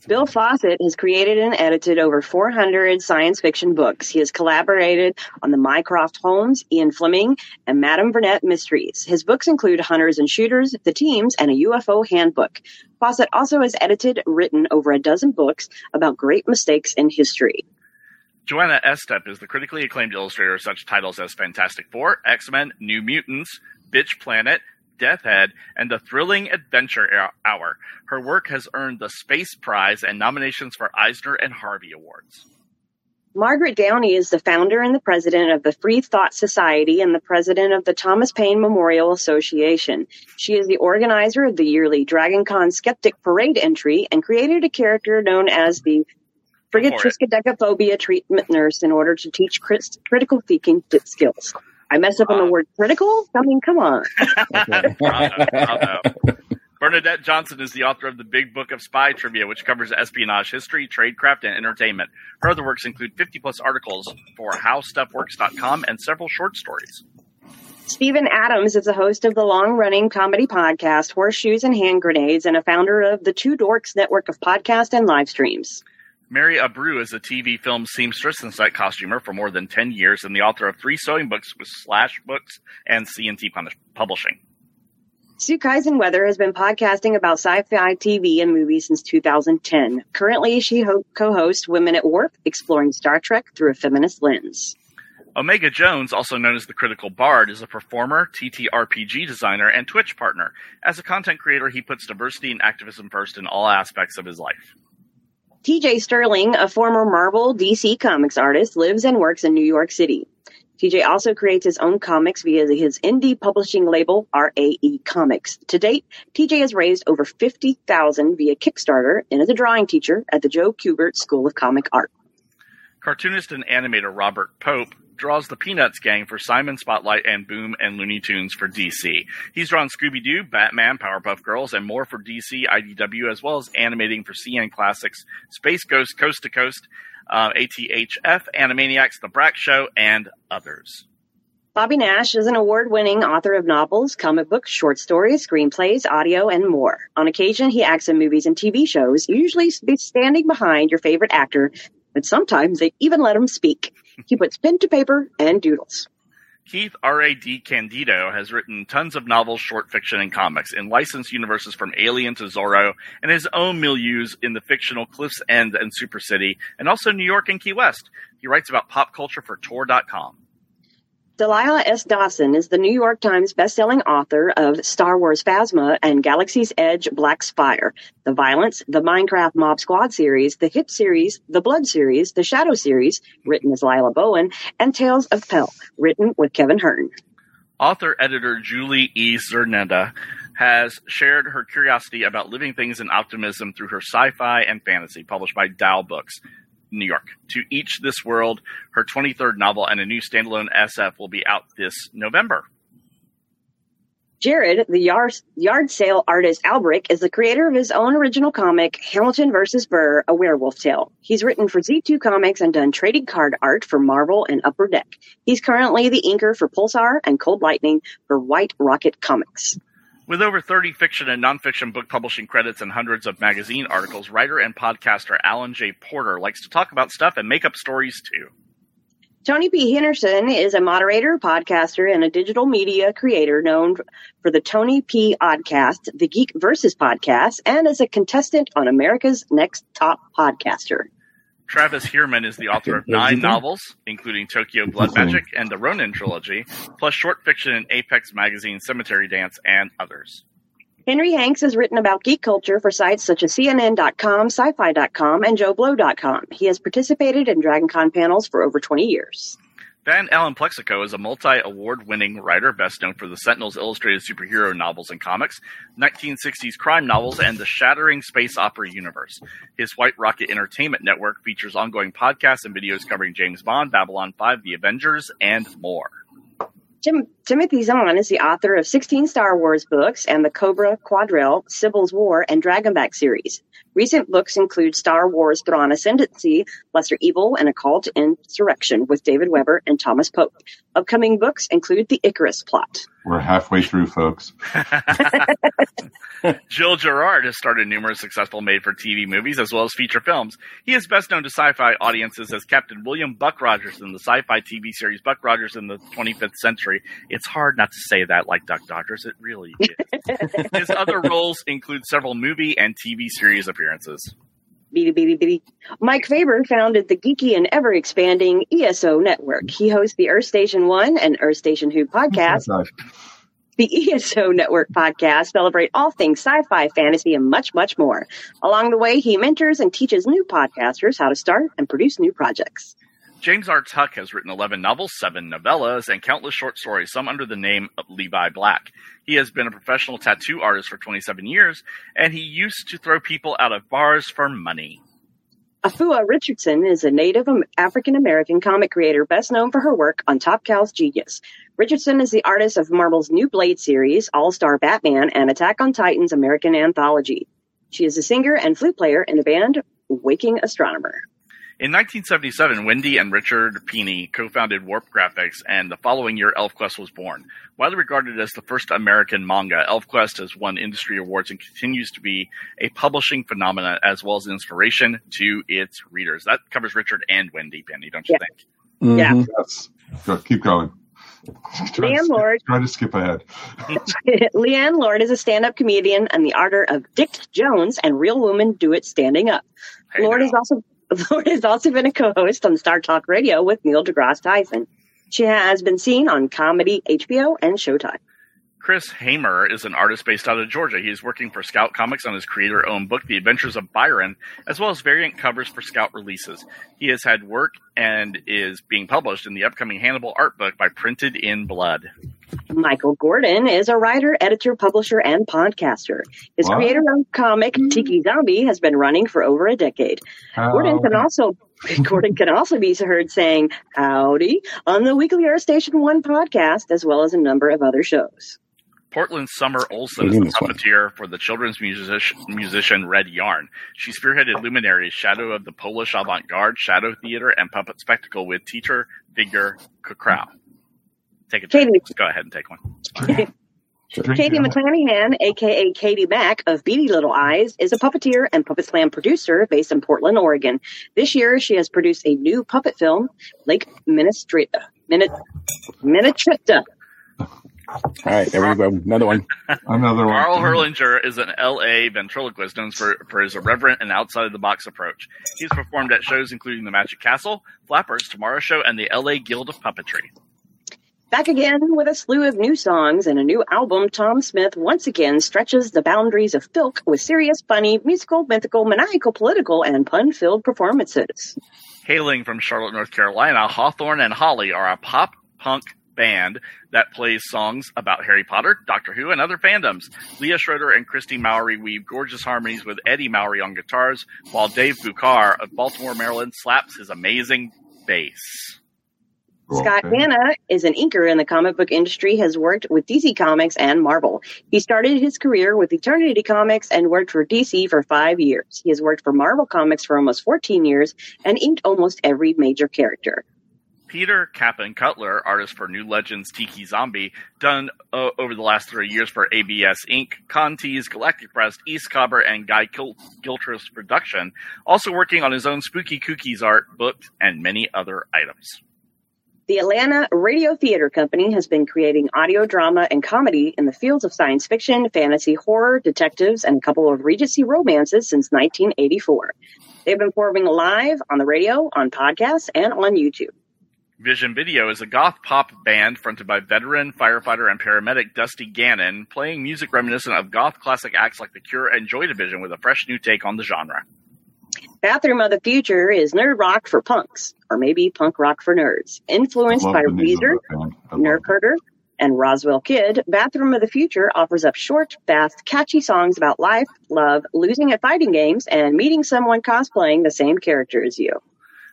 Bill Fawcett has created and edited over 400 science fiction books. He has collaborated on the Mycroft Holmes, Ian Fleming, and Madame Vernet mysteries. His books include Hunters and Shooters, The Teams, and a UFO handbook. Fawcett also has edited, written over a dozen books about great mistakes in history. Joanna Estep is the critically acclaimed illustrator of such titles as Fantastic Four, X Men, New Mutants, Bitch Planet, Death Head, and The Thrilling Adventure Hour. Her work has earned the Space Prize and nominations for Eisner and Harvey Awards. Margaret Downey is the founder and the president of the Free Thought Society and the president of the Thomas Paine Memorial Association. She is the organizer of the yearly DragonCon Skeptic Parade entry and created a character known as the Frigate Go. Triskaidekaphobia treatment nurse in order to teach crit- critical thinking skills. I messed up on the word critical? I mean, come on. bravo, bravo. Bernadette Johnson is the author of the Big Book of Spy Trivia, which covers espionage history, tradecraft, and entertainment. Her other works include 50 plus articles for HowStuffWorks.com and several short stories. Stephen Adams is the host of the long running comedy podcast Horseshoes and Hand Grenades and a founder of the Two Dorks network of podcasts and live streams. Mary Abreu is a TV film seamstress and set costumer for more than 10 years and the author of three sewing books with Slash Books and C&T Publishing. Sue Kisenwether has been podcasting about sci-fi TV and movies since 2010. Currently, she ho- co-hosts Women at Warp, exploring Star Trek through a feminist lens. Omega Jones, also known as the Critical Bard, is a performer, TTRPG designer, and Twitch partner. As a content creator, he puts diversity and activism first in all aspects of his life. TJ Sterling, a former Marvel DC Comics artist, lives and works in New York City. TJ also creates his own comics via his indie publishing label RAE Comics. To date, TJ has raised over 50,000 via Kickstarter and is a drawing teacher at the Joe Kubert School of Comic Art. Cartoonist and animator Robert Pope draws the Peanuts gang for Simon Spotlight and Boom and Looney Tunes for DC. He's drawn Scooby Doo, Batman, Powerpuff Girls, and more for DC, IDW, as well as animating for CN Classics, Space Ghost, Coast to Coast, uh, ATHF, Animaniacs, The Brak Show, and others. Bobby Nash is an award winning author of novels, comic books, short stories, screenplays, audio, and more. On occasion, he acts in movies and TV shows, usually standing behind your favorite actor, but sometimes they even let him speak. He puts pen to paper and doodles. Keith R.A. DeCandido has written tons of novels, short fiction, and comics in licensed universes from Alien to Zorro and his own milieus in the fictional Cliff's End and Super City, and also New York and Key West. He writes about pop culture for Tor.com. Delilah S. Dawson is the New York Times bestselling author of Star Wars Phasma and Galaxy's Edge Black Spire, the Violence, the Minecraft Mob Squad series, the Hit series, the Blood series, the Shadow series, written as Lila Bowen, and Tales of Pell, written with Kevin Hearne. Author editor Julie E. Czerneda has shared her curiosity about living things and optimism through her sci fi and fantasy, published by DAW Books. New York. To Each This World, her 23rd novel and a new standalone SF will be out this November. Jared, the yard, yard sale artist Albrick, is the creator of his own original comic, Hamilton vs. Burr, A Werewolf Tale. He's written for Z2 Comics and done trading card art for Marvel and Upper Deck. He's currently the inker for Pulsar and Cold Lightning for White Rocket Comics. With over 30 fiction and nonfiction book publishing credits and hundreds of magazine articles, writer and podcaster Alan J. Porter likes to talk about stuff and make up stories too. Tony P. Henderson is a moderator, podcaster, and a digital media creator known for the Tony P. Oddcast, the Geek Versus podcast, and as a contestant on America's Next Top Podcaster. Travis Heermann is the author of nine novels, including Tokyo Blood Magic and the Ronin trilogy, plus short fiction in Apex Magazine, Cemetery Dance, and others. Henry Hanks has written about geek culture for sites such as CNN.com, Sci-Fi.com, and JoeBlow.com. He has participated in DragonCon panels for over 20 years. Van Allen Plexico is a multi-award winning writer best known for the Sentinels illustrated superhero novels and comics, 1960s crime novels, and the shattering space opera universe. His White Rocket Entertainment Network features ongoing podcasts and videos covering James Bond, Babylon 5, The Avengers, and more. Tim, Timothy Zahn is the author of 16 Star Wars books and the Cobra Quadrille, Sibyl's War, and Dragonback series. Recent books include Star Wars Thrawn Ascendancy, Lesser Evil, and Occult Insurrection with David Weber and Thomas Pope. Upcoming books include The Icarus Plot. We're halfway through, folks. Gil Gerard has started numerous successful made-for-TV movies as well as feature films. He is best known to sci-fi audiences as Captain William Buck Rogers in the sci-fi TV series Buck Rogers in the 25th Century. It's hard not to say that like Duck Dodgers. It really is. His other roles include several movie and TV series appearances. Beady, beady, beady. Mike Faber founded the geeky and ever expanding ESO network. He hosts the Earth Station One and Earth Station Who podcast. The ESO Network podcast celebrate all things sci-fi, fantasy, and much, much more. Along the way, he mentors and teaches new podcasters how to start and produce new projects. James R. Tuck has written 11 novels, 7 novellas, and countless short stories, some under the name of Levi Black. He has been a professional tattoo artist for 27 years, and he used to throw people out of bars for money. Afua Richardson is a native African American comic creator best known for her work on Top Cow's Genius. Richardson is the artist of Marvel's New Blade series, All Star Batman, and Attack on Titan's American Anthology. She is a singer and flute player in the band Waking Astronomer. In 1977, Wendy and Richard Pini co-founded Warp Graphics, and the following year, ElfQuest was born. Widely regarded as the first American manga, ElfQuest has won industry awards and continues to be a publishing phenomenon as well as an inspiration to its readers. That covers Richard and Wendy, Penny, don't you Yeah. think? Mm-hmm. Yeah. Yes. Go, keep going. Try Leighann skip- Lord. Try to skip ahead. Leighann Lord is a stand-up comedian and the author of Dick Jones and Real Women Do It Standing Up. Hey, Lord now. has also Lord has also been a co-host on Star Talk Radio with Neil deGrasse Tyson. She has been seen on comedy, HBO, and Showtime. Chris Hamer is an artist based out of Georgia. He is working for Scout Comics on his creator owned book, The Adventures of Byron, as well as variant covers for Scout releases. He has had work and is being published in the upcoming Hannibal art book by Printed in Blood. Michael Gordon is a writer, editor, publisher, and podcaster. His Wow. creator-owned comic mm-hmm. Tiki Zombie has been running for over a decade. Oh, Gordon can also Gordon can also be heard saying "Howdy" on the weekly Earth Station One podcast, as well as a number of other shows. Portland's Summer Olson is Reading the this one. puppeteer for the children's music- musician Red Yarn. She spearheaded Luminaries, Shadow of the Polish Avant-Garde, Shadow Theater, and Puppet Spectacle with teacher Vigor Kukrau. Take a Katie. Go ahead and take one. Drink Katie. McClanahan, aka Katie Mack of Beady Little Eyes, is a puppeteer and Puppet Slam producer based in Portland, Oregon. This year, she has produced a new puppet film, Lake Ministrita. Minute, Minnetrista. All right, there we go. Another one. Another one. Carl Herlinger is an LA ventriloquist known for, for his irreverent and outside of the box approach. He's performed at shows including the Magic Castle, Flappers, Tomorrow Show, and the LA Guild of Puppetry. Back again with a slew of new songs and a new album, Tom Smith once again stretches the boundaries of filk with serious, funny, musical, mythical, maniacal, political, and pun-filled performances. Hailing from Charlotte, North Carolina, Hawthorne and Holly are a pop punk band that plays songs about Harry Potter, Doctor Who, and other fandoms. Leah Schroeder and Christy Mowry weave gorgeous harmonies with Eddie Mowry on guitars, while Dave Bukar of Baltimore, Maryland slaps his amazing bass. Scott Okay. Hanna is an inker in the comic book industry, has worked with DC Comics and Marvel. He started his career with Eternity Comics and worked for DC for five years. He has worked for Marvel Comics for almost 14 years and inked almost every major character. Peter Kaplan Cutler, artist for New Legends Tiki Zombie, done uh, over the last three years for ABS Inc., Conti's, Galactic Press, East Cobber, and Guy Gil- Gilchrist Production. Also working on his own Spooky Cookies art, books, and many other items. The Atlanta Radio Theater Company has been creating audio drama and comedy in the fields of science fiction, fantasy, horror, detectives, and a couple of Regency romances since 1984. They've been performing live on the radio, on podcasts, and on YouTube. Vision Video is a goth pop band fronted by veteran firefighter and paramedic Dusty Gannon, playing music reminiscent of goth classic acts like The Cure and Joy Division with a fresh new take on the genre. Bathroom of the Future is nerd rock for punks, or maybe punk rock for nerds. Influenced by Weezer, that band. I love Nerf and Roswell Kid, Bathroom of the Future offers up short, fast, catchy songs about life, love, losing at fighting games, and meeting someone cosplaying the same character as you.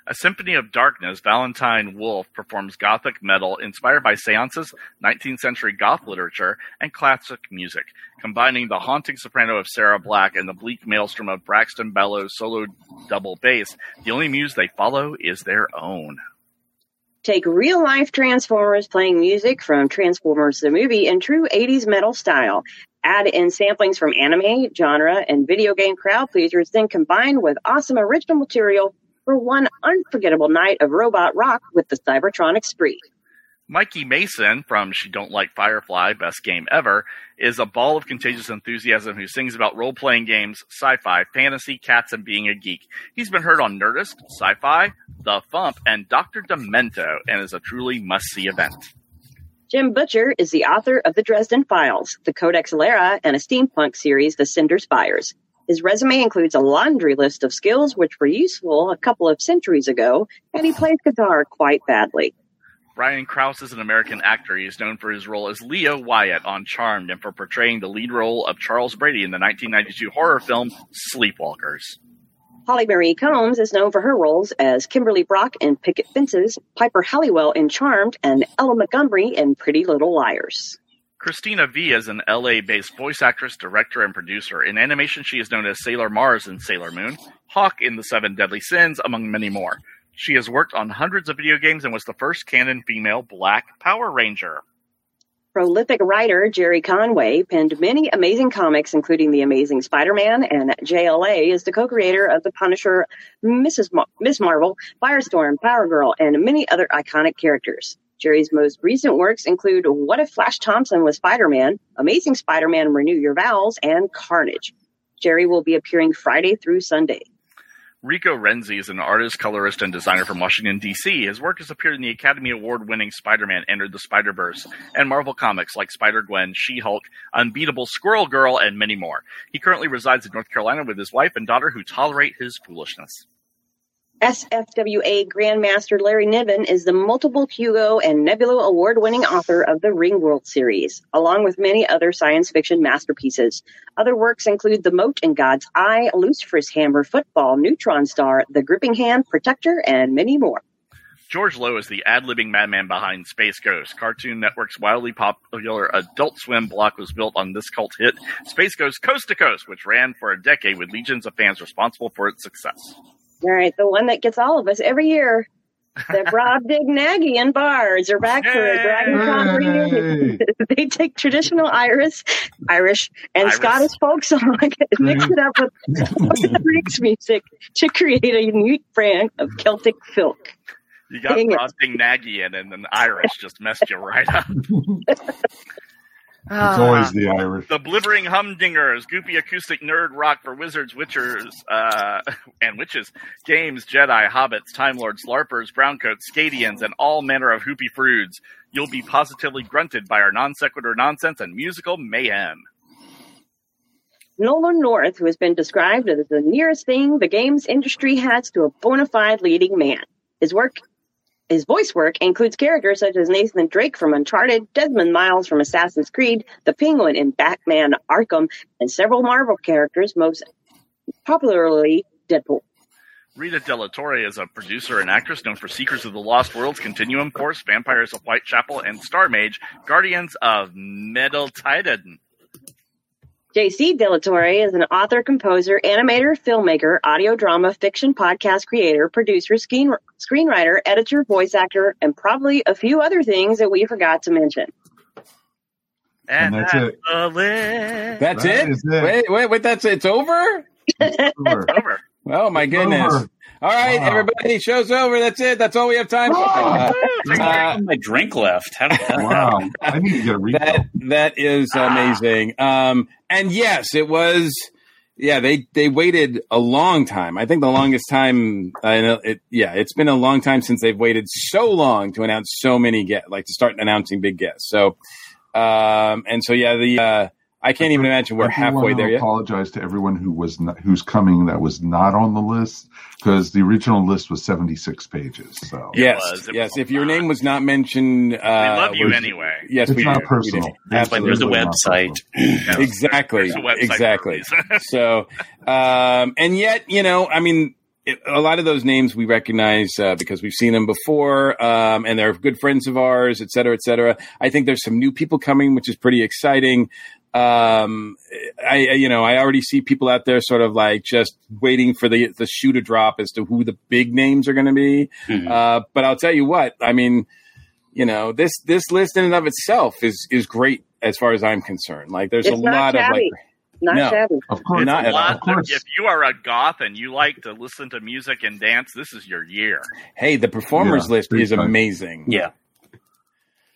A Symphony of Darkness, Valentine Wolf performs gothic metal inspired by seances, 19th century goth literature, and classic music, combining the haunting soprano of Sarah Black and the bleak maelstrom of Braxton Ballew's solo double bass. The only muse they follow is their own. Take real life Transformers playing music from Transformers the movie in true 80s metal style. Add in samplings from anime, genre, and video game crowd pleasers, then combine with awesome original material for one unforgettable night of robot rock with the Cybertronic Spree. Mikey Mason from She Don't Like Firefly, best game ever, is a ball of contagious enthusiasm who sings about role playing games, sci fi, fantasy, cats, and being a geek. He's been heard on Nerdist, Sci Fi, The Thump, and Dr. Demento, and is a truly must see event. Jim Butcher is the author of the Dresden Files, the Codex Alera, and a steampunk series, The Cinder Spires. His resume includes a laundry list of skills which were useful a couple of centuries ago, and he plays guitar quite badly. Brian Krause is an American actor. He is known for his role as Leo Wyatt on Charmed and for portraying the lead role of Charles Brady in the 1992 horror film Sleepwalkers. Holly Marie Combs is known for her roles as Kimberly Brock in Picket Fences, Piper Halliwell in Charmed, and Ella Montgomery in Pretty Little Liars. Cristina Vee is an LA based voice actress, director, and producer. In animation, she is known as Sailor Mars in Sailor Moon, Hawk in The Seven Deadly Sins, among many more. She has worked on hundreds of video games and was the first canon female Black Power Ranger. Prolific writer Gerry Conway penned many amazing comics, including The Amazing Spider-Man, and JLA is the co-creator of The Punisher, Mrs. Mar- Miss Marvel, Firestorm, Power Girl, and many other iconic characters. Gerry's most recent works include What If Flash Thompson was Spider-Man, Amazing Spider-Man Renew Your Vows, and Carnage. Jerry will be appearing Friday through Sunday. Rico Renzi is an artist, colorist, and designer from Washington, D.C. His work has appeared in the Academy Award winning Spider Man Entered the Spider Verse and Marvel Comics like Spider Gwen, She Hulk, Unbeatable Squirrel Girl, and many more. He currently resides in North Carolina with his wife and daughter who tolerate his foolishness. SFWA Grandmaster Larry Niven is the multiple Hugo and Nebula award winning author of the Ringworld series, along with many other science fiction masterpieces. Other works include The Mote in God's Eye, Lucifer's Hammer, Footfall, Neutron Star, The Gripping Hand, Protector, and many more. George Lowe is the ad-libbing madman behind Space Ghost. Cartoon Network's wildly popular Adult Swim block was built on this cult hit, Space Ghost Coast to Coast, which ran for a decade with legions of fans responsible for its success. All right, the one that gets all of us every year. The Brobdingnagian Bards are back for a Dragon Con reunion. they take traditional Irish, Irish, and Irish. Scottish folk song and mix it up with Greek music to create a unique brand of Celtic filk. You got Dang it. Frosting Nagy in, and then Irish just messed you right up. It's always the Irish. The Blibbering Humdingers, goopy acoustic nerd rock for wizards, witchers, uh, and witches, games, Jedi, hobbits, Time Lords, LARPers, browncoats, Scadians, and all manner of hoopy froods. You'll be positively grunted by our non sequitur nonsense and musical mayhem. Nolan North, who has been described as the nearest thing the games industry has to a bona fide leading man. His work, his voice work includes characters such as Nathan Drake from Uncharted, Desmond Miles from Assassin's Creed, the Penguin in Batman Arkham, and several Marvel characters, most popularly Deadpool. Rita Della Torre is a producer and actress known for Seekers of the Lost Worlds, Continuum Force, Vampires of Whitechapel, and Star Mage, Guardians of Metal Titan. JC Delatore is an author, composer, animator, filmmaker, audio drama, fiction, podcast creator, producer, screen, screenwriter, editor, voice actor, and probably a few other things that we forgot to mention. And that's it. the. That's That it? is it. Wait, wait, wait. That's it. it's over. Sure. Over. Oh my goodness! over. All right, Wow. everybody, show's over. That's it. That's all we have time for. Uh, uh, my drink left. How did that Wow. I need to get a refill. that that is amazing. Um, and yes, it was. Yeah, they they waited a long time. I think the longest time. I know it. Yeah, it's been a long time since they've waited so long to announce so many get like to start announcing big guests. So, um, and so yeah, the uh, I can't even imagine we're I halfway there yet. Apologize to everyone who was not, who's coming that was not on the list because the original list was 76 pages. So Yes, was. It yes. was If your name was not mentioned, uh, We love you we're- anyway. Yes, it's we not do. personal. We do. That's why there's a website. Yes. Exactly. There's a website Exactly. so, um, and yet, you know, I mean, it, a lot of those names we recognize uh, because we've seen them before, um, and they're good friends of ours, et cetera, et cetera. I think there's some new people coming, which is pretty exciting. Um, I, I- you know, I already see people out there sort of like just waiting for the the shoe to drop as to who the big names are going to be. Mhm. Uh, but I'll tell you what, I mean, you know, this this list in and of itself is is great as far as I'm concerned. Like, there's It's a not lot of like. Not No. shabby. Of course, Not at all. of course. If you are a goth and you like to listen to music and dance, this is your year. Hey, the performers Yeah, list is time. amazing. Yeah.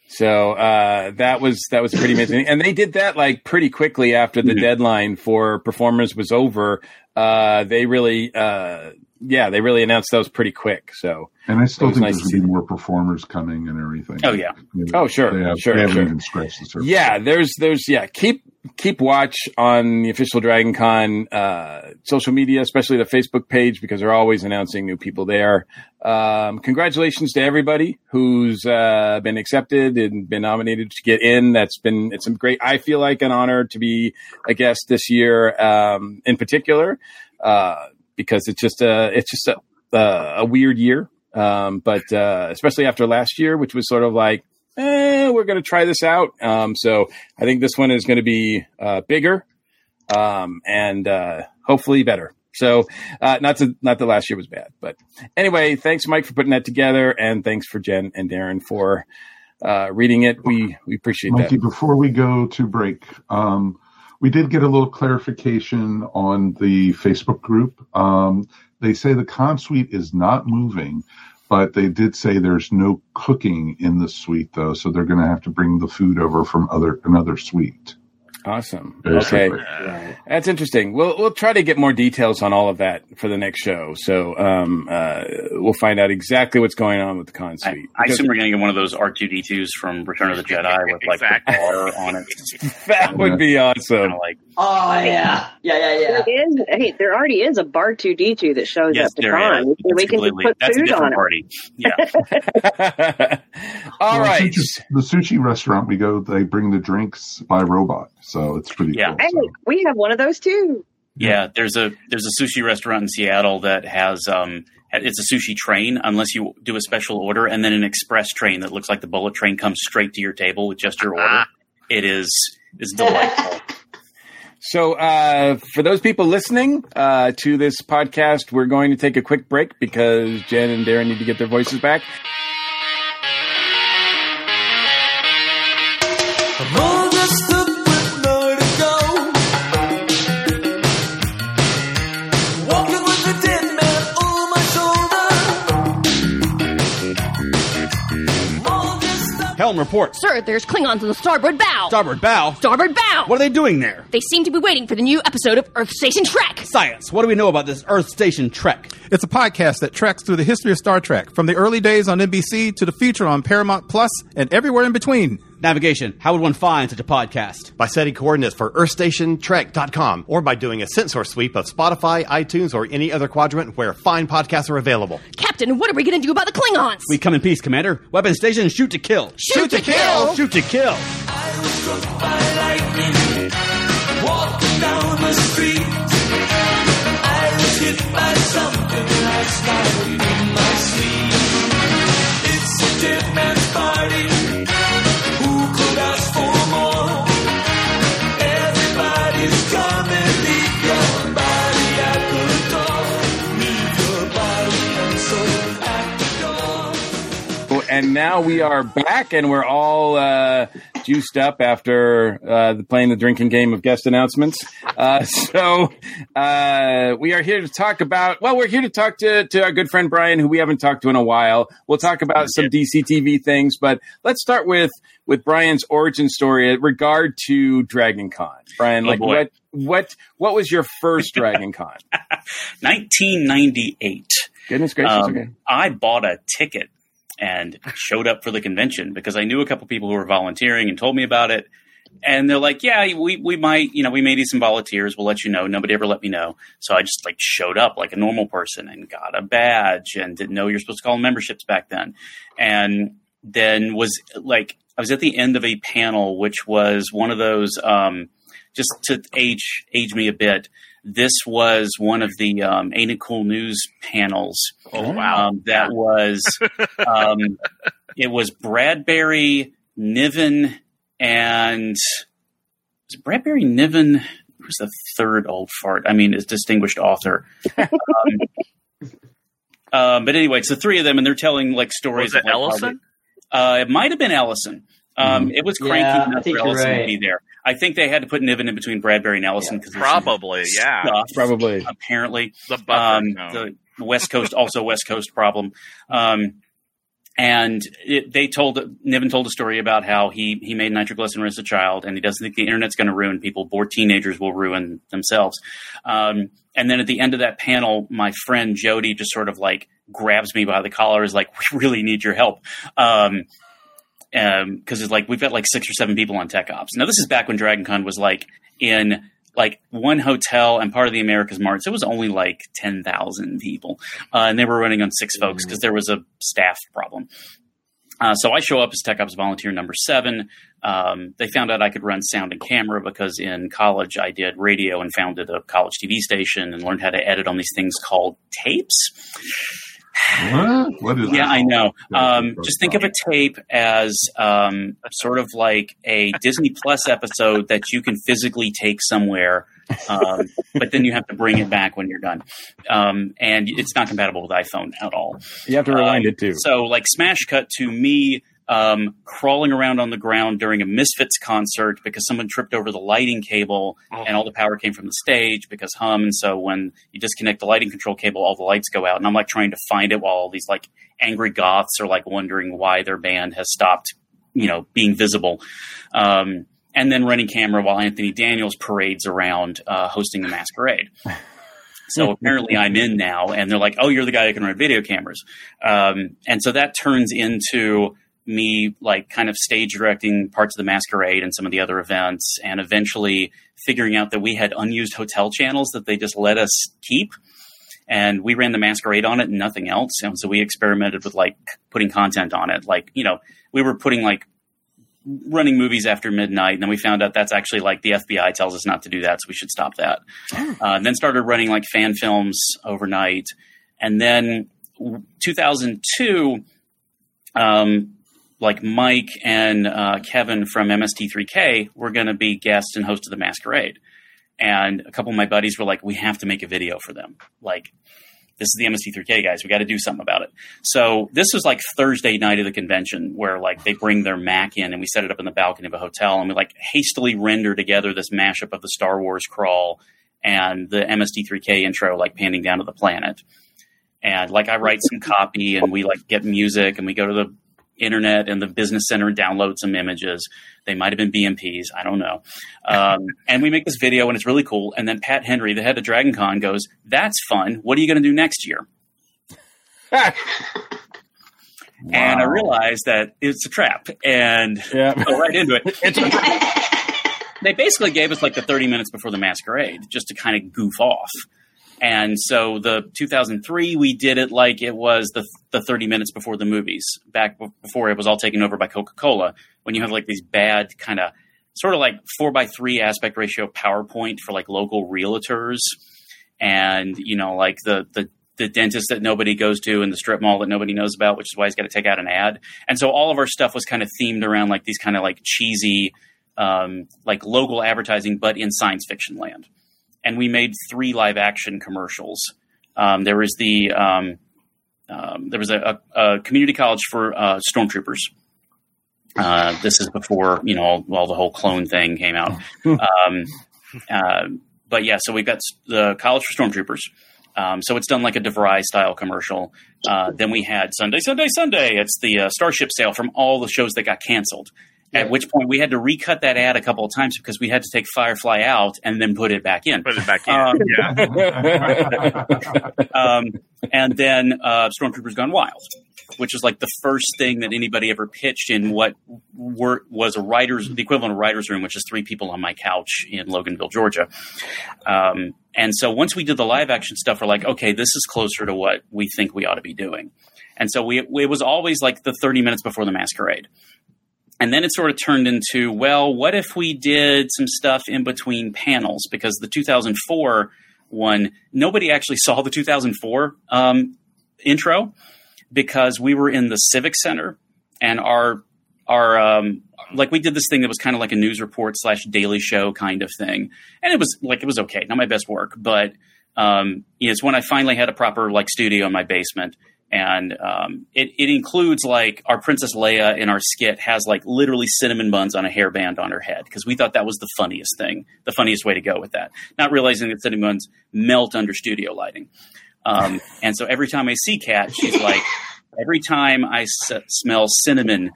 So uh, that was that was pretty amazing, and they did that like pretty quickly after the Mhm. deadline for performers was over. Uh, they really, uh, yeah, they really announced those pretty quick. So and I still think nice there's going to see. be more performers coming and everything. Oh, yeah. You know, Oh, sure, They, have, sure, they sure. even scratched the surface. yeah, there's there's yeah, keep keep watch on the official Dragon Con uh, social media, especially the Facebook page, because they're always announcing new people there. Um, congratulations to everybody who's uh, been accepted and been nominated to get in. That's been it's a great. I feel like an honor to be a guest this year, um, in particular, uh, because it's just a it's just a a, a weird year. Um, but uh, especially after last year, which was sort of like, eh, we're going to try this out. Um, so I think this one is going to be uh, bigger um, and uh, hopefully better. So uh, not to, not that last year was bad, but anyway, thanks Mike for putting that together, and thanks for Jen and Darren for uh, reading it. We we appreciate Mikey, that. before we go to break, um, we did get a little clarification on the Facebook group. Um, they say the con suite is not moving, but they did say there's no cooking in the suite though, so they're going to have to bring the food over from other another suite. Awesome. Okay. That's interesting. We'll we'll try to get more details on all of that for the next show. So um, uh, we'll find out exactly what's going on with the con I, suite. I Because assume we're going to get one of those R2D2s from Return of the Jedi with like Exactly. the bar on it. that would be Kind awesome. of like, Oh yeah, yeah, yeah, yeah. There is, hey, there already is a bar two D two that shows yes, up to there con. is. We can just put that's a food on different it. party. Yeah. all Well, right. sushi- the sushi restaurant we go, they bring the drinks by robot, so it's pretty Yeah. cool. Hey, so. we have one of those too. Yeah, there's a there's a sushi restaurant in Seattle that has um it's a sushi train unless you do a special order and then an express train that looks like the bullet train comes straight to your table with just your order. Ah. It is is delightful. So, uh, for those people listening uh, to this podcast, we're going to take a quick break because Jen and Darren need to get their voices back. Captain, report. Sir, there's Klingons in the starboard bow. Starboard bow. Starboard bow. What are they doing there? They seem to be waiting for the new episode of Earth Station Trek. Science. What do we know about this Earth Station Trek? It's a podcast that treks through the history of Star Trek, from the early days on NBC to the future on Paramount Plus and everywhere in between. Navigation. How would one find such a podcast? By setting coordinates for EarthStationTrek.com or by doing a sensor sweep of Spotify, iTunes, or any other quadrant where fine podcasts are available. Captain, what are we going to do about the Klingons? We come in peace, Commander. Weapon station, shoot to kill. Shoot to kill! Shoot to kill. Walking down the street, I was hit by something last night And now we are back, and we're all uh, juiced up after uh, playing the drinking game of guest announcements. Uh, so uh, we are here to talk about. Well, we're here to talk to to our good friend Brian, who we haven't talked to in a while. We'll talk about some DC TV things, but let's start with with Brian's origin story in regard to Dragon Con. Brian, Oh, like boy. what what what was your first Dragon Con? 1998. Goodness gracious! Um, okay. I bought a ticket and showed up for the convention because I knew a couple people who were volunteering and told me about it. And they're like, "Yeah, we we might, you know, we may need some volunteers. We'll let you know." Nobody ever let me know, so I just like showed up like a normal person and got a badge and didn't know you're supposed to call memberships back then. And then was like, I was at the end of a panel, which was one of those. Um, just to age age me a bit, this was one of the um, Ain't It Cool News panels. Oh, wow. Um, that was um, it was Bradbury, Niven, and was it Bradbury, Niven. Who's the third old fart? I mean, is distinguished author. um, um, but anyway, it's the three of them, and they're telling like stories. Was it of, Ellison? Uh, it might have been Ellison. Um, It was cranky Yeah, I enough think for you're Ellison to be there. I think they had to put Niven in between Bradbury and Ellison because Probably, yeah. Probably. apparently The buffer um, zone. the West Coast also West Coast problem. Um, and it, they told Niven told a story about how he he made nitroglycerin as a child, and he doesn't think the internet's going to ruin people. Bored teenagers will ruin themselves. Um, and then at the end of that panel, my friend Jody just sort of like grabs me by the collar, is like, "We really need your help." Um, because it's like we've got like six or seven people on Tech Ops. Now this is back when Dragon Con was like in like one hotel and part of the America's Mart. So it was only like ten thousand people, uh, and they were running on six folks because there was a staff problem. Uh, so I show up as Tech Ops volunteer number seven. Um, they found out I could run sound and camera because in college I did radio and founded a college TV station and learned how to edit on these things called tapes. What? What is Yeah, that? I know. Um, just think of a tape as um, sort of like a Disney Plus episode that you can physically take somewhere, um, but then you have to bring it back when you're done. Um, and it's not compatible with iPhone at all. You have to rewind Um, it too. So, like, smash cut to me um, crawling around on the ground during a Misfits concert because someone tripped over the lighting cable and all the power came from the stage because hum. And so, when you disconnect the lighting control cable, all the lights go out. And I'm like trying to find it while all these like angry goths are like wondering why their band has stopped, you know, being visible. Um, and then running camera while Anthony Daniels parades around uh, hosting the masquerade. So apparently I'm in now, and they're like, "Oh, you're the guy that can run video cameras," um, and so that turns into me like kind of stage directing parts of the masquerade and some of the other events, and eventually figuring out that we had unused hotel channels that they just let us keep. And we ran the masquerade on it and nothing else. And so we experimented with like putting content on it. Like, you know, we were putting like running movies after midnight. And then we found out that's actually like the FBI tells us not to do that. So we should stop that. Uh, then started running like fan films overnight. And then 2002, um, like Mike and uh, Kevin from MST3K were going to be guests and host of the masquerade. And a couple of my buddies were like, we have to make a video for them. Like, this is the MST3K guys. We got to do something about it. So this was like Thursday night of the convention where like they bring their Mac in and we set it up in the balcony of a hotel and we like hastily render together this mashup of the Star Wars crawl and the MST3K intro, like panning down to the planet. And like I write some copy and we like get music and we go to the internet and the business center and download some images. They might have been BMPs. I don't know. Um, and we make this video and it's really cool. And then Pat Henry, the head of Dragon Con, goes, That's fun. What are you going to do next year? And I realized that it's a trap and yeah. go right into it. they basically gave us like the 30 minutes before the masquerade just to kind of goof off. And so the 2003, we did it like it was the, the 30 minutes before the movies, back before it was all taken over by Coca Cola, when you have like these bad kind of sort of like four by three aspect ratio PowerPoint for like local realtors and, you know, like the, the, the dentist that nobody goes to and the strip mall that nobody knows about, which is why he's got to take out an ad. And so all of our stuff was kind of themed around like these kind of like cheesy, um, like local advertising, but in science fiction land. And we made three live action commercials. Um, there was the um, um, there was a, a, community college for uh, stormtroopers. Uh, this is before you know all, all the whole clone thing came out. um, uh, but yeah, so we've got the college for stormtroopers. Um, so it's done like a DeVry style commercial. Uh, then we had Sunday, Sunday, Sunday. It's the uh, Starship sale from all the shows that got canceled. At which point we had to recut that ad a couple of times because we had to take Firefly out and then put it back in. Put it back in. Um, yeah. um, and then uh, Stormtroopers Gone Wild, which is like the first thing that anybody ever pitched in what were, was a writer's the equivalent of writer's room, which is three people on my couch in Loganville, Georgia. Um, and so once we did the live action stuff, we're like, okay, this is closer to what we think we ought to be doing. And so we it was always like the 30 minutes before the masquerade. And then it sort of turned into, well, what if we did some stuff in between panels? Because the 2004 one, nobody actually saw the 2004 um, intro because we were in the Civic Center and our our um, like we did this thing that was kind of like a news report slash daily show kind of thing, and it was like it was okay, not my best work, but um, you know, it's when I finally had a proper like studio in my basement, and um, it it includes like our Princess Leia in our skit has like literally cinnamon buns on a hairband on her head because we thought that was the funniest thing, the funniest way to go with that, not realizing that cinnamon buns melt under studio lighting, um, and so every time I see Kat, she's like, every time I s- smell cinnamon.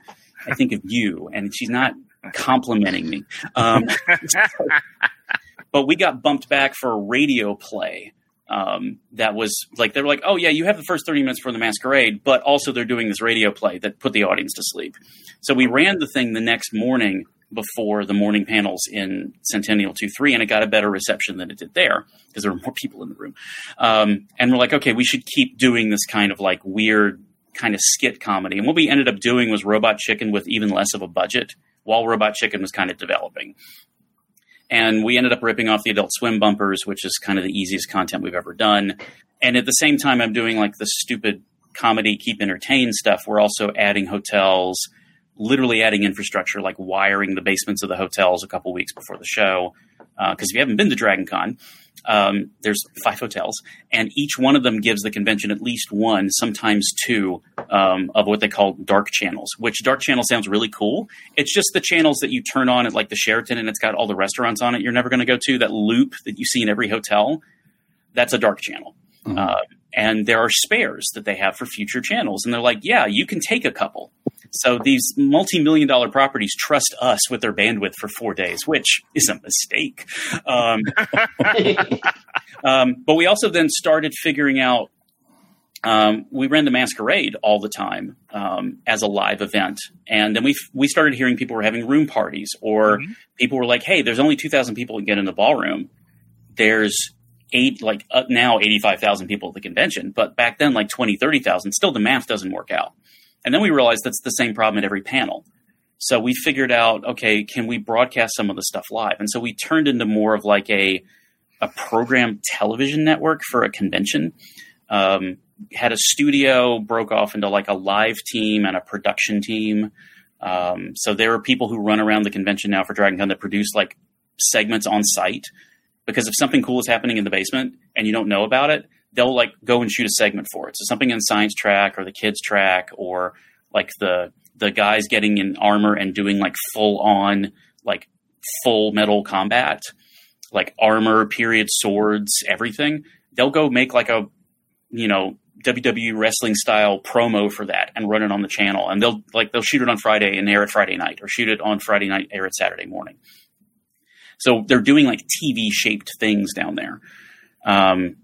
I think of you, and she's not complimenting me. Um, but we got bumped back for a radio play um, that was like they were like, oh yeah, you have the first thirty minutes for the masquerade, but also they're doing this radio play that put the audience to sleep. So we ran the thing the next morning before the morning panels in Centennial Two Three, and it got a better reception than it did there because there were more people in the room. Um, and we're like, okay, we should keep doing this kind of like weird kind of skit comedy. And what we ended up doing was Robot Chicken with even less of a budget, while Robot Chicken was kind of developing. And we ended up ripping off the Adult Swim bumpers, which is kind of the easiest content we've ever done. And at the same time, I'm doing like the stupid comedy, keep entertained stuff. We're also adding hotels, literally adding infrastructure, like wiring the basements of the hotels a couple weeks before the show. Uh, because if you haven't been to Dragon Con, um, there's five hotels, and each one of them gives the convention at least one, sometimes two, um, of what they call dark channels. Which dark channel sounds really cool. It's just the channels that you turn on at like the Sheraton, and it's got all the restaurants on it you're never going to go to. That loop that you see in every hotel, that's a dark channel. Uh, and there are spares that they have for future channels, and they're like, yeah, you can take a couple. So these multi-million dollar properties trust us with their bandwidth for four days, which is a mistake. Um, um, but we also then started figuring out. Um, we ran the masquerade all the time um, as a live event, and then we we started hearing people were having room parties, or people were like, "Hey, there's only two thousand people who get in the ballroom. There's eight like uh, now eighty five thousand people at the convention, but back then like 20, 30,000. Still, the math doesn't work out." And then we realized that's the same problem at every panel. So we figured out, okay, can we broadcast some of the stuff live? And so we turned into more of like a a program television network for a convention. Um, had a studio, broke off into like a live team and a production team. Um, so there are people who run around the convention now for DragonCon that produce like segments on site. Because if something cool is happening in the basement and you don't know about it, they'll like go and shoot a segment for it. So something in science track or the kids track or like the the guys getting in armor and doing like full on like full metal combat, like armor, period swords, everything. They'll go make like a you know WWE wrestling style promo for that and run it on the channel. And they'll like they'll shoot it on Friday and air it Friday night, or shoot it on Friday night, air it Saturday morning. So they're doing like TV shaped things down there. Um,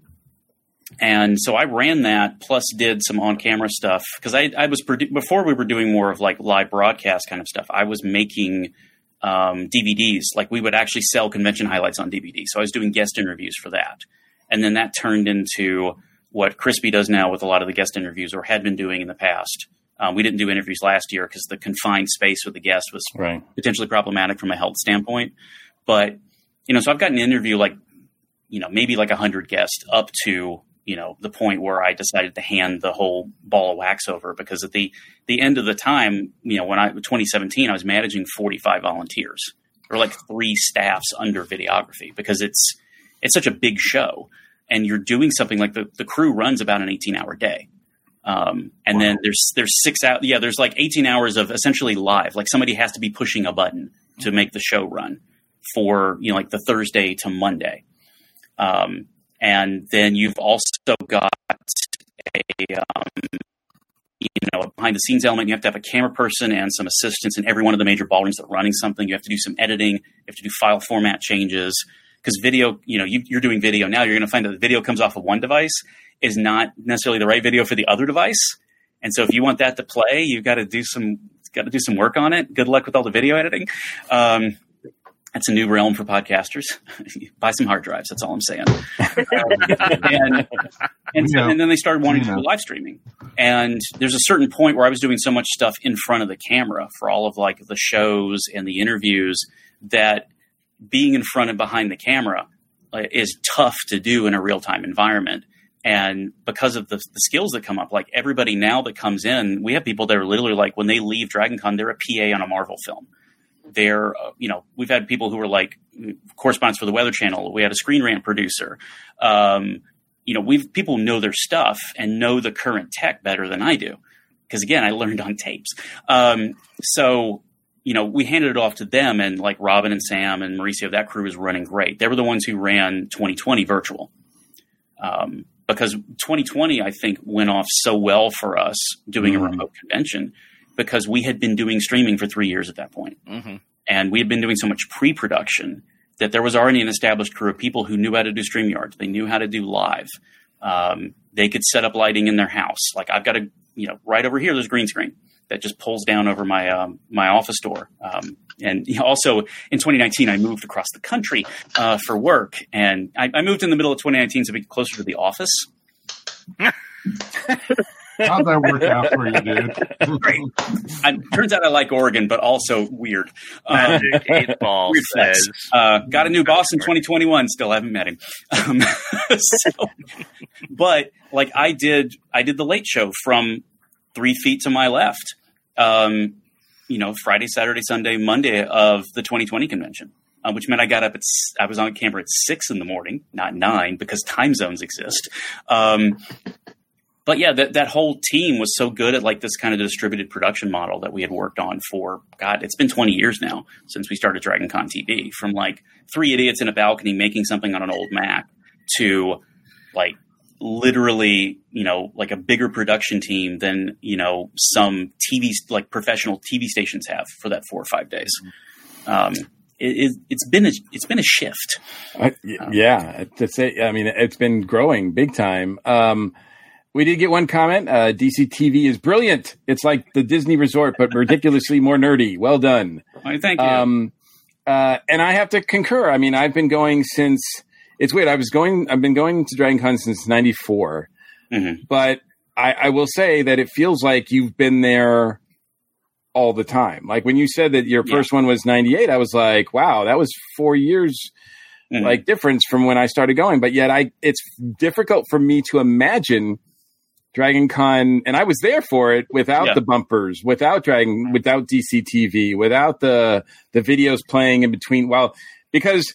and so I ran that plus did some on camera stuff because I, I was produ- before we were doing more of like live broadcast kind of stuff. I was making um, DVDs like we would actually sell convention highlights on DVD. So I was doing guest interviews for that, and then that turned into what Crispy does now with a lot of the guest interviews or had been doing in the past. Um, we didn't do interviews last year because the confined space with the guest was Right. potentially problematic from a health standpoint. But you know, so I've gotten an interview like you know maybe like a hundred guests up to you know the point where I decided to hand the whole ball of wax over because at the the end of the time, you know, when I 2017, I was managing 45 volunteers or like three staffs under videography because it's it's such a big show and you're doing something like the the crew runs about an 18 hour day. Um, and then there's there's six out yeah there's like 18 hours of essentially live like somebody has to be pushing a button to make the show run for you know like the Thursday to Monday. Um, and then you've also got a um, you know behind the scenes element. You have to have a camera person and some assistants in every one of the major ballrooms that are running something. You have to do some editing. You have to do file format changes because video. You know you, you're doing video now. You're going to find that the video comes off of one device is not necessarily the right video for the other device. And so if you want that to play, you've got to do some got to do some work on it. Good luck with all the video editing. Um, that's a new realm for podcasters. Buy some hard drives. That's all I'm saying. and and, so- Yeah. and then they started wanting to do live streaming. And there's a certain point where I was doing so much stuff in front of the camera for all of like the shows and the interviews that being in front and behind the camera is tough to do in a real time environment. And because of the, the skills that come up, like everybody now that comes in, we have people that are literally like when they leave DragonCon, they're a PA on a Marvel film they're uh, you know we've had people who were like correspondents for the Weather Channel. We had a Screen Rant producer. Um, you know, we've people know their stuff and know the current tech better than I do because again, I learned on tapes. Um, so you know, we handed it off to them, and like Robin and Sam and Mauricio, that crew is running great. They were the ones who ran 2020 virtual. Um, because 2020, I think, went off so well for us doing a remote convention because we had been doing streaming for three years at that point Mhm. and we had been doing so much pre-production that there was already an established crew of people who knew how to do StreamYard. They knew how to do live. Um, they could set up lighting in their house. Like I've got a, you know, right over here, there's a green screen that just pulls down over my um, my office door. Um, and also in 2019, I moved across the country uh, for work, and I, I moved in the middle of 2019 to be closer to the office. How'd that work out for you, dude? Great. I, turns out I like Oregon, but also weird. Uh, eight ball weird says. Uh, got a new boss in 2021. Still haven't met him. Um, so, but like I did, I did the late show from three feet to my left. Um, you know, Friday, Saturday, Sunday, Monday of the 2020 convention, uh, which meant I got up at s- I was on camera at six in the morning, not nine, because time zones exist. Um, but yeah, that that whole team was so good at like this kind of distributed production model that we had worked on for God, it's been 20 years now since we started Dragon Con TV. From like three idiots in a balcony making something on an old Mac to like literally, you know, like a bigger production team than you know some TV like professional TV stations have for that four or five days. Um, it, it, it's been a it's been a shift. Yeah, to say I mean, it's been growing big time. Um, we did get one comment. Uh, DC TV is brilliant. It's like the Disney Resort, but ridiculously more nerdy. Well done. Why, thank you. Um, uh, and I have to concur. I mean, I've been going since it's weird. I was going. I've been going to Dragon Con since '94, Mm-hmm. but I, I will say that it feels like you've been there all the time. Like when you said that your first one was '98, I was like, wow, that was four years Mm-hmm. like difference from when I started going. But yet, I it's difficult for me to imagine Dragon Con, and I was there for it without Yeah. the bumpers, without Dragon, without DC TV, without the the videos playing in between. Well, because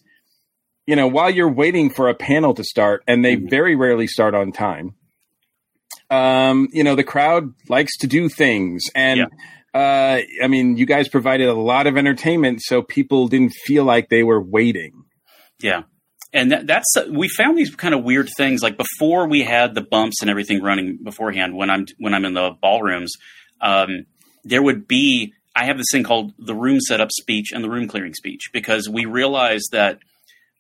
you know, while you're waiting for a panel to start, and Mm-hmm. they very rarely start on time. Um, you know, the crowd likes to do things, and uh, I mean, you guys provided a lot of entertainment, so people didn't feel like they were waiting. Yeah. And that, that's we found these kind of weird things like before we had the bumps and everything running beforehand when i'm when i'm in the ballrooms um, there would be i have this thing called the room setup speech and the room clearing speech because we realized that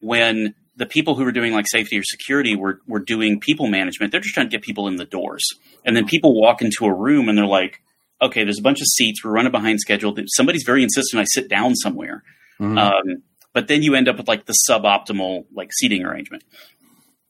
when the people who were doing like safety or security were, were doing people management they're just trying to get people in the doors. And then people walk into a room and they're like okay there's a bunch of seats we're running behind schedule. Somebody's very insistent i sit down somewhere. Mhm. um, but then you end up with like the suboptimal like seating arrangement.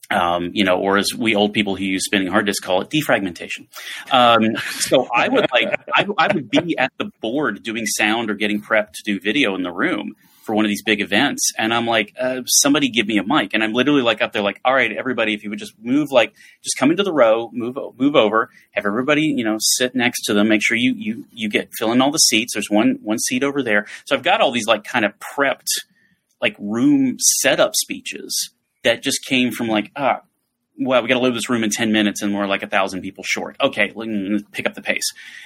Um, you know, or as we old people who use spinning hard disk call it, defragmentation. Um, so I would like, I, I would be at the board doing sound or getting prepped to do video in the room for one of these big events, and I'm like, uh, somebody give me a mic, and I'm literally like up there, like, all right, everybody, if you would just move, like, just come into the row, move, move over, have everybody, you know, sit next to them, make sure you you you get fill in all the seats. There's one one seat over there, so I've got all these like kind of prepped like room setup speeches that just came from like ah well we got to load this room in 10 minutes and we're like a thousand people short. Okay let's pick up the pace.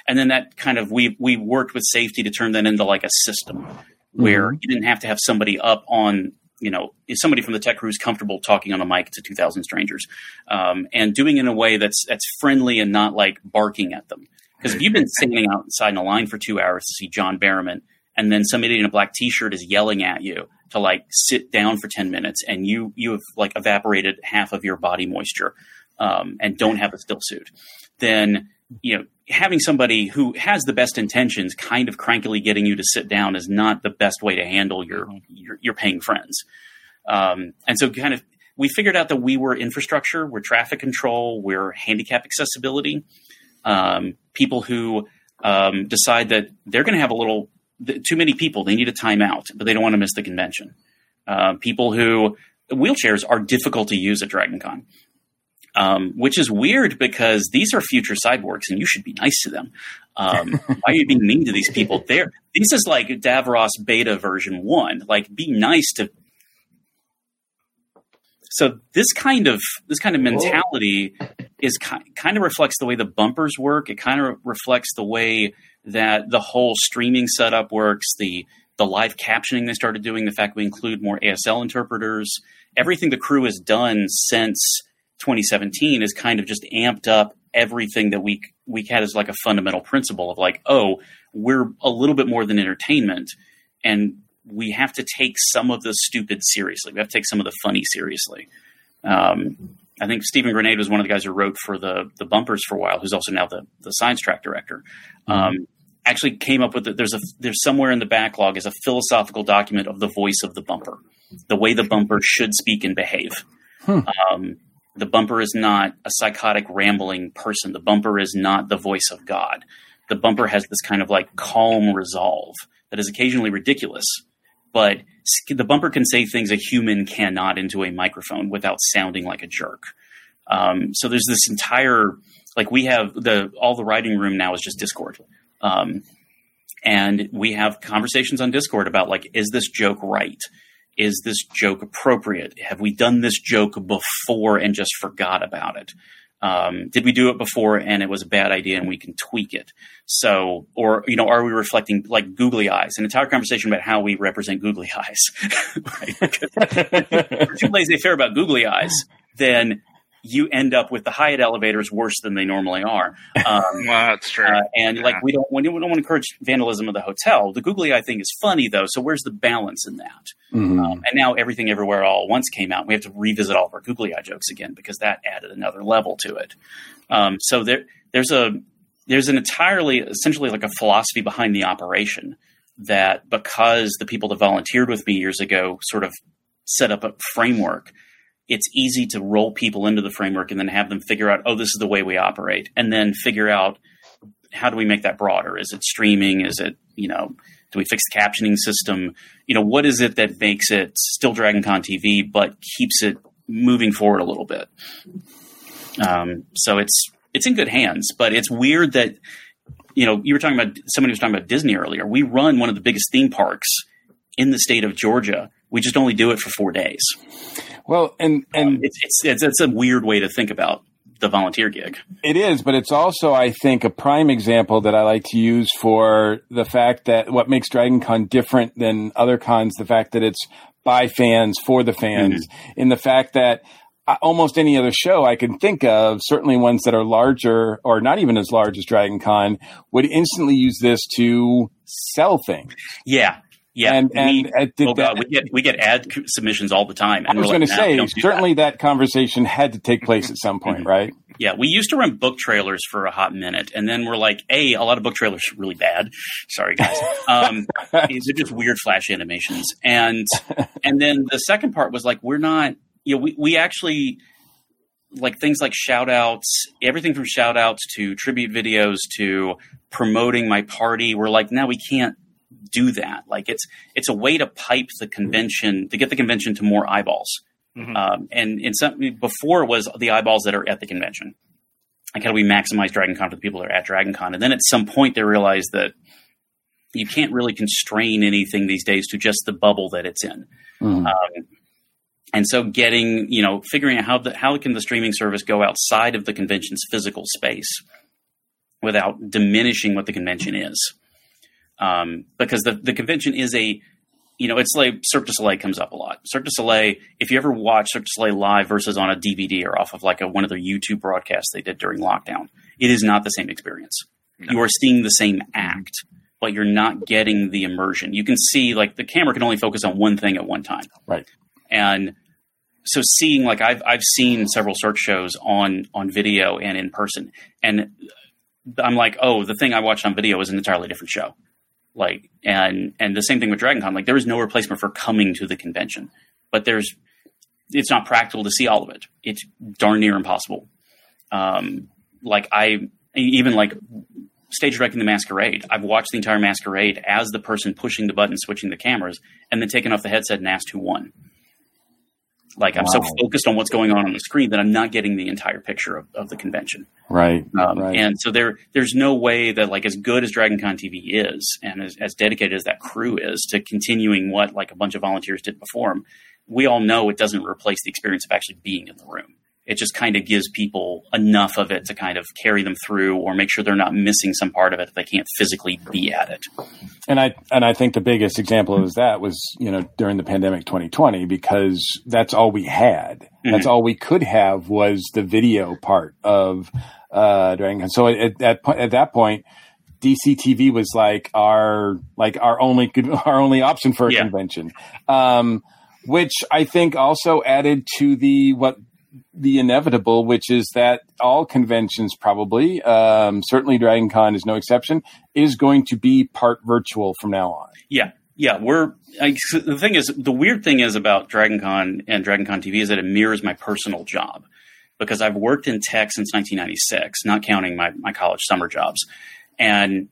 And then that kind of we we worked with safety to turn that into like a system where Mhm. you didn't have to have somebody up on you know is somebody from the tech crew is comfortable talking on a mic to 2000 strangers um, and doing it in a way that's that's friendly and not like barking at them. Because if you've been standing outside in a line for two hours to see john barrowman and then somebody in a black t-shirt is yelling at you to like sit down for 10 minutes and you you have like evaporated half of your body moisture um, and don't have a still suit then you know having somebody who has the best intentions kind of crankily getting you to sit down is not the best way to handle your your, your paying friends. Um, and so kind of we figured out that we were infrastructure we're traffic control we're handicap accessibility. Um, people who um, decide that they're going to have a little too many people they need a timeout but they don't want to miss the convention. Uh, people who wheelchairs are difficult to use at dragoncon um, which is weird because these are future cyborgs and you should be nice to them. Um, why are you being mean to these people? There this is like davros beta version 1 like be nice to so this kind of this kind of mentality is ki- kind of reflects the way the bumpers work. It kind of reflects the way that the whole streaming setup works. The the live captioning they started doing. The fact we include more ASL interpreters. Everything the crew has done since 2017 is kind of just amped up everything that we we had as like a fundamental principle of like, oh, we're a little bit more than entertainment, and we have to take some of the stupid seriously. We have to take some of the funny seriously. Um, I think Stephen Granade was one of the guys who wrote for the the bumpers for a while, who's also now the the science track director. Um, actually came up with the, there's a there's somewhere in the backlog is a philosophical document of the voice of the bumper, the way the bumper should speak and behave. Um, the bumper is not a psychotic rambling person. The bumper is not the voice of God. The bumper has this kind of like calm resolve that is occasionally ridiculous, but the bumper can say things a human cannot into a microphone without sounding like a jerk. Um, so there's this entire like we have the all the writing room now is just Discord. Um, and we have conversations on Discord about like, is this joke right? Is this joke appropriate? Have we done this joke before and just forgot about it? Um, did we do it before and it was a bad idea and we can tweak it? So, or you know, are we reflecting like googly eyes? An entire conversation about how we represent googly eyes. right? If you're too about googly eyes, then you end up with the Hyatt elevators worse than they normally are. Um, well, that's true. uh, and like we don't we don't want to encourage vandalism of the hotel. The googly eye thing is funny though. So where's the balance in that? Mhm. Um, and now everything everywhere all at once came out. We have to revisit all of our googly eye jokes again because that added another level to it. Um, so there there's a there's an entirely essentially like a philosophy behind the operation that because the people that volunteered with me years ago sort of set up a framework it's easy to roll people into the framework and then have them figure out, oh, this is the way we operate, and then figure out how do we make that broader? Is it streaming? Is it you know? Do we fix the captioning system? You know, what is it that makes it still DragonCon TV but keeps it moving forward a little bit? Um, so it's it's in good hands, but it's weird that you know you were talking about somebody was talking about Disney earlier. We run one of the biggest theme parks in the state of Georgia. We just only do it for four days. Well, and and it's, it's it's it's a weird way to think about the volunteer gig. It is, but it's also, I think, a prime example that I like to use for the fact that what makes Dragon Con different than other cons, the fact that it's by fans for the fans in the fact that uh, almost any other show I can think of, certainly ones that are larger or not even as large as Dragon Con, would instantly use this to sell things. Yeah. Yeah, And- and, we, oh God, that- we get we get ad submissions all the time. I was we're going to like, "Nah, we say, certainly that. conversation had to take place at some point, right? Yeah, we used to run book trailers for a hot minute, and then we're like, "A, a lot of book trailers are really bad." Sorry, guys. Um, these are just weird flash animations, and and then the second part was like, we're not. You know, we we actually like things like shout outs, everything from shout outs to tribute videos to promoting my party. We're like, now we can't do that. Like it's it's a way to pipe the convention to get the convention to more eyeballs. Um, and in some before was the eyeballs that are at the convention. Like how do we maximize DragonCon for the people that are at DragonCon? And then at some point they realized that you can't really constrain anything these days to just the bubble that it's in. Um, and so getting, you know, figuring out how the, how can the streaming service go outside of the convention's physical space without diminishing what the convention is. Um, because the, the convention is a, you know, it's like Cirque du Soleil comes up a lot. Cirque du Soleil, if you ever watch Cirque du Soleil live versus on a DVD or off of like a, one of their YouTube broadcasts they did during lockdown, it is not the same experience. You are seeing the same act, but you're not getting the immersion. You can see like the camera can only focus on one thing at one time. Right. And so seeing like I've I've seen several Cirque shows on on video and in person, and I'm like, oh, the thing I watched on video is an entirely different show. Like, and and the same thing with DragonCon. Like, there is no replacement for coming to the convention, but there's it's not practical to see all of it. It's darn near impossible. Um, like I even like stage directing the masquerade. I've watched the entire masquerade as the person pushing the button, switching the cameras, and then taking off the headset and asked who won. Like I'm so focused on what's going on on the screen that I'm not getting the entire picture of, of the convention. Right. Um, right. And so there, there's no way that like as good as DragonCon TV is, and as, as dedicated as that crew is to continuing what like a bunch of volunteers did before 'em, we all know it doesn't replace the experience of actually being in the room. It just kind of gives people enough of it to kind of carry them through, or make sure they're not missing some part of it if they can't physically be at it. And I and I think the biggest example of that was you know during the pandemic 2020 because that's all we had. That's Mhm. all we could have was the video part of uh, Con. So at that point, at that point, DCTV was like our like our only our only option for a Yeah. convention, um, which I think also added to the what the inevitable, which is that all conventions probably, um, certainly Dragon Con is no exception, is going to be part virtual from now on. Yeah, yeah. We're I, the thing is the weird thing is about DragonCon and DragonCon TV is that it mirrors my personal job because I've worked in tech since 1996, not counting my my college summer jobs, and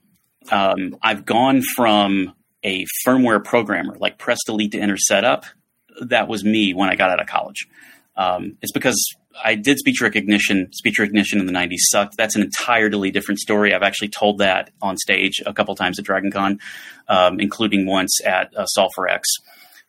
um, I've gone from a firmware programmer like press delete to enter setup. That was me when I got out of college. Um, it's because I did speech recognition. Speech recognition in the 90s sucked. That's an entirely different story. I've actually told that on stage a couple times at DragonCon, um, including once at uh, Sulfur X.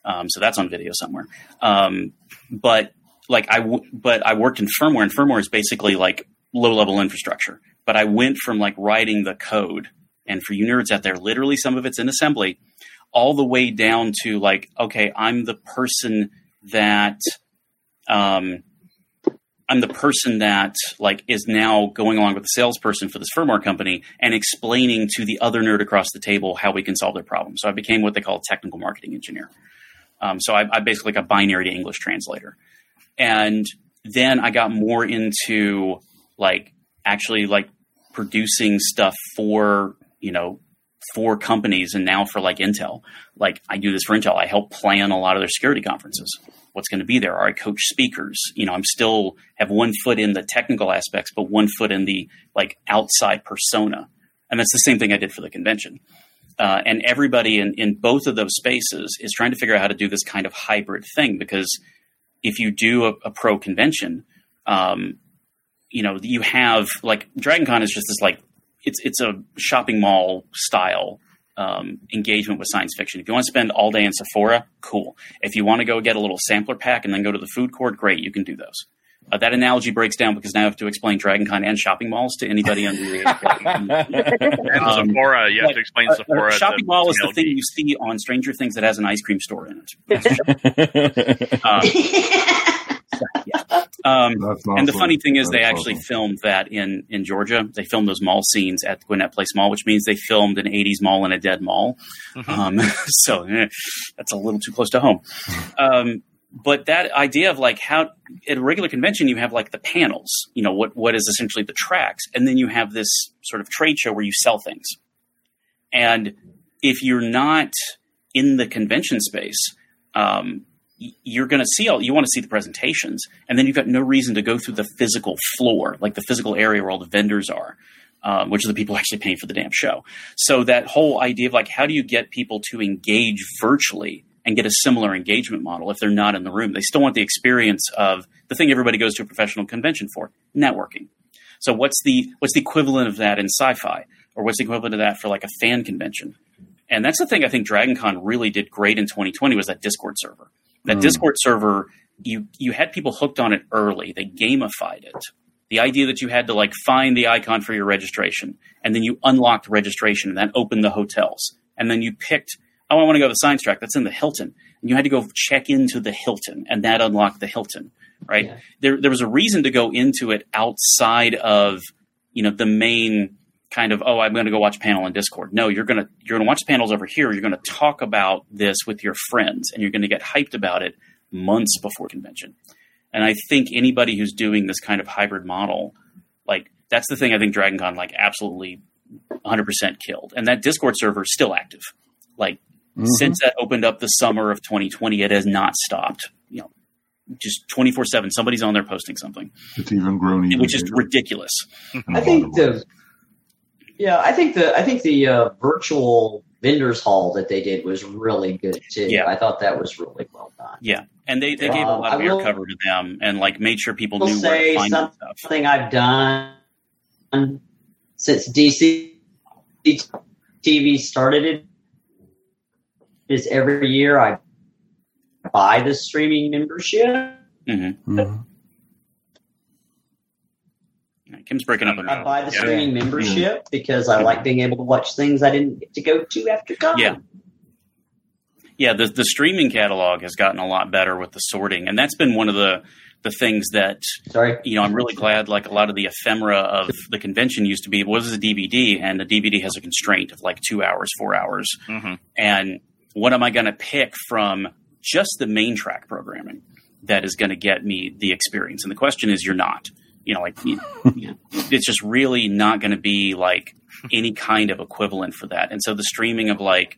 Um, so that's on video somewhere. Um, but like I, w- but I worked in firmware, and firmware is basically like low level infrastructure. But I went from like writing the code, and for you nerds out there, literally some of it's in assembly, all the way down to like, okay, I'm the person that, um, I'm the person that like is now going along with the salesperson for this firmware company and explaining to the other nerd across the table how we can solve their problem. So I became what they call a technical marketing engineer. Um, so I, I basically like a binary to English translator, and then I got more into like actually like producing stuff for you know for companies and now for like Intel. Like I do this for Intel. I help plan a lot of their security conferences. What's going to be there? Or I coach speakers. You know, I'm still have one foot in the technical aspects, but one foot in the like outside persona. And that's the same thing I did for the convention. Uh, and everybody in, in both of those spaces is trying to figure out how to do this kind of hybrid thing because if you do a, a pro convention, um, you know, you have like DragonCon is just this like it's it's a shopping mall style um, engagement with science fiction. If you want to spend all day in Sephora, cool. If you want to go get a little sampler pack and then go to the food court, great, you can do those. Uh, that analogy breaks down because now I have to explain DragonCon and shopping malls to anybody under the age. of And Um, Sephora, you have but, to explain uh, uh, Sephora. to shopping mall is the thing you see on Stranger Things that has an ice cream store in it. Um, Um, and the funny thing is, they actually awesome. filmed that in in Georgia. They filmed those mall scenes at the Gwinnett Place Mall, which means they filmed an '80s mall in a dead mall. Um, so eh, that's a little too close to home. Um, but that idea of like how at a regular convention you have like the panels, you know, what what is essentially the tracks, and then you have this sort of trade show where you sell things. And if you're not in the convention space, um, y- you're going to see all you want to see the presentations, and then you've got no reason to go through the physical floor, like the physical area where all the vendors are. Um, which are the people actually paying for the damn show. So that whole idea of like, how do you get people to engage virtually and get a similar engagement model if they're not in the room? They still want the experience of the thing everybody goes to a professional convention for, networking. So what's the what's the equivalent of that in sci-fi, or what's the equivalent of that for like a fan convention? And that's the thing I think DragonCon really did great in 2020 was that Discord server. That Mm. Discord server, you you had people hooked on it early. They gamified it. The idea that you had to like find the icon for your registration, and then you unlocked registration, and that opened the hotels, and then you picked, oh, I want to go to the science track. That's in the Hilton, and you had to go check into the Hilton, and that unlocked the Hilton. Right? There there was a reason to go into it outside of you know the main kind of oh I'm going to go watch a panel in Discord. No, you're gonna you're gonna watch the panels over here. You're going to talk about this with your friends, and you're going to get hyped about it months before convention. And I think anybody who's doing this kind of hybrid model, like that's the thing I think DragonCon like absolutely 100% killed. And that Discord server is still active. Like Mhm. since that opened up the summer of 2020, it has not stopped. You know, just 24 seven. Somebody's on there posting something, It's even grown even which is ridiculous. I think the yeah, I think the I think the uh, virtual vendors hall that they did was really good too. Yeah. I thought that was really well done. Yeah. And they, they gave a Um, lot of I air cover to them and like made sure people will knew where to say find that stuff. something I've done since DC TV started it is every year I buy the streaming membership. Mm-hmm. Kim's breaking up. I buy the streaming membership because I like being able to watch things I didn't get to go to after con. Yeah. Yeah, the the streaming catalog has gotten a lot better with the sorting, and that's been one of the the things that sorry you know I'm really glad. Like a lot of the ephemera of the convention used to be was a DVD, and the DVD has a constraint of like two hours, four hours, Mhm. and what am I going to pick from just the main track programming that is going to get me the experience? And the question is, you're not. You know, like you- it's just really not going to be like any kind of equivalent for that. And so the streaming of like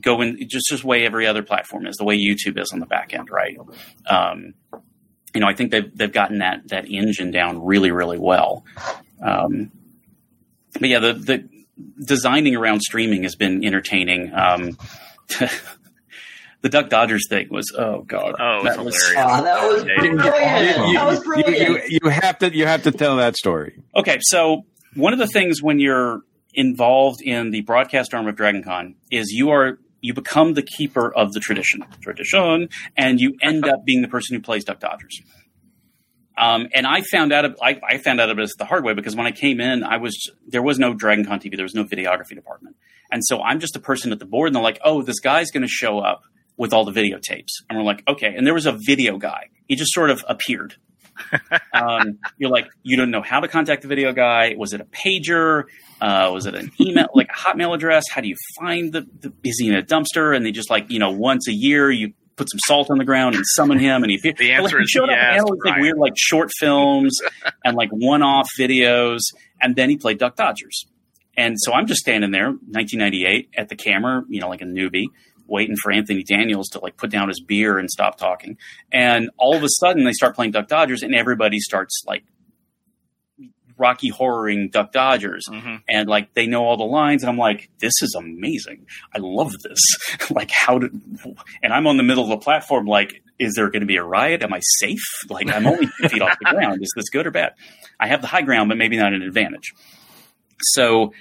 going just just way every other platform is, the way YouTube is on the back end, right? Um, you know, I think they've they've gotten that that engine down really, really well. Um, but yeah, the the designing around streaming has been entertaining. Um, the Duck Dodgers thing was oh god, Oh, that was hilarious. Oh, that was You- brilliant. you- that was brilliant. You, you have to you have to tell that story. Okay, so one of the things when you're involved in the broadcast arm of DragonCon is you are you become the keeper of the tradition, tradition, and you end up being the person who plays Duck Dodgers. Um, and I found out I, I found out about this the hard way because when I came in, I was there was no DragonCon TV, there was no videography department, and so I'm just a person at the board, and they're like, "Oh, this guy's going to show up with all the videotapes," and we're like, "Okay." And there was a video guy; he just sort of appeared um, you're like, you don't know how to contact the video guy. Was it a pager? Uh, was it an email, like a Hotmail address? How do you find the, the is he in a dumpster? And they just like, you know, once a year you put some salt on the ground and summon him. And he, The answer like, he is showed up yes, and had like weird, like short films and like one-off videos. And then he played Duck Dodgers. And so I'm just standing there, 1998, at the camera, you know, like a newbie, waiting for Anthony Daniels to like put down his beer and stop talking. And all of a sudden, they start playing Duck Dodgers, and everybody starts like Rocky horroring Duck Dodgers, mm-hmm. and like they know all the lines, and I'm like, this is amazing. I love this. like, how did? And I'm on the middle of the platform, like. Is there going to be a riot? Am I safe? Like I'm only two feet off the ground. Is this good or bad? I have the high ground, but maybe not an advantage. So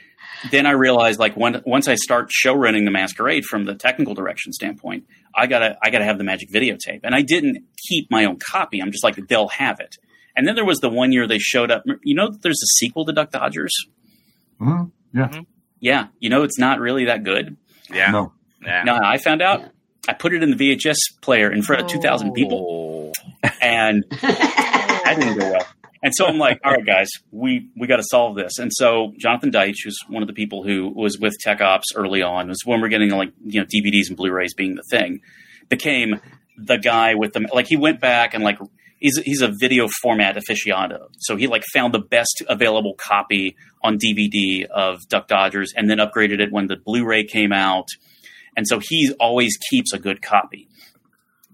then I realized like when, once I start show running the masquerade from the technical direction standpoint, I gotta I gotta have the magic videotape. And I didn't keep my own copy. I'm just like they'll have it. And then there was the one year they showed up. You know, there's a sequel to Duck Dodgers. Mhm. Yeah. Yeah, you know, it's not really that good. Yeah. No. Yeah. No, I found out. I put it in the VHS player in front of 2,000 people, and that didn't go well. And so I'm like, all right, guys, we we got to solve this. And so Jonathan Deitch, who's one of the people who was with Tech Ops early on, was when we're getting like you know DVDs and Blu-rays being the thing, became the guy with the like. He went back and like he's he's a video format aficionado, so he like found the best available copy on DVD of Duck Dodgers, and then upgraded it when the Blu-ray came out. And so he always keeps a good copy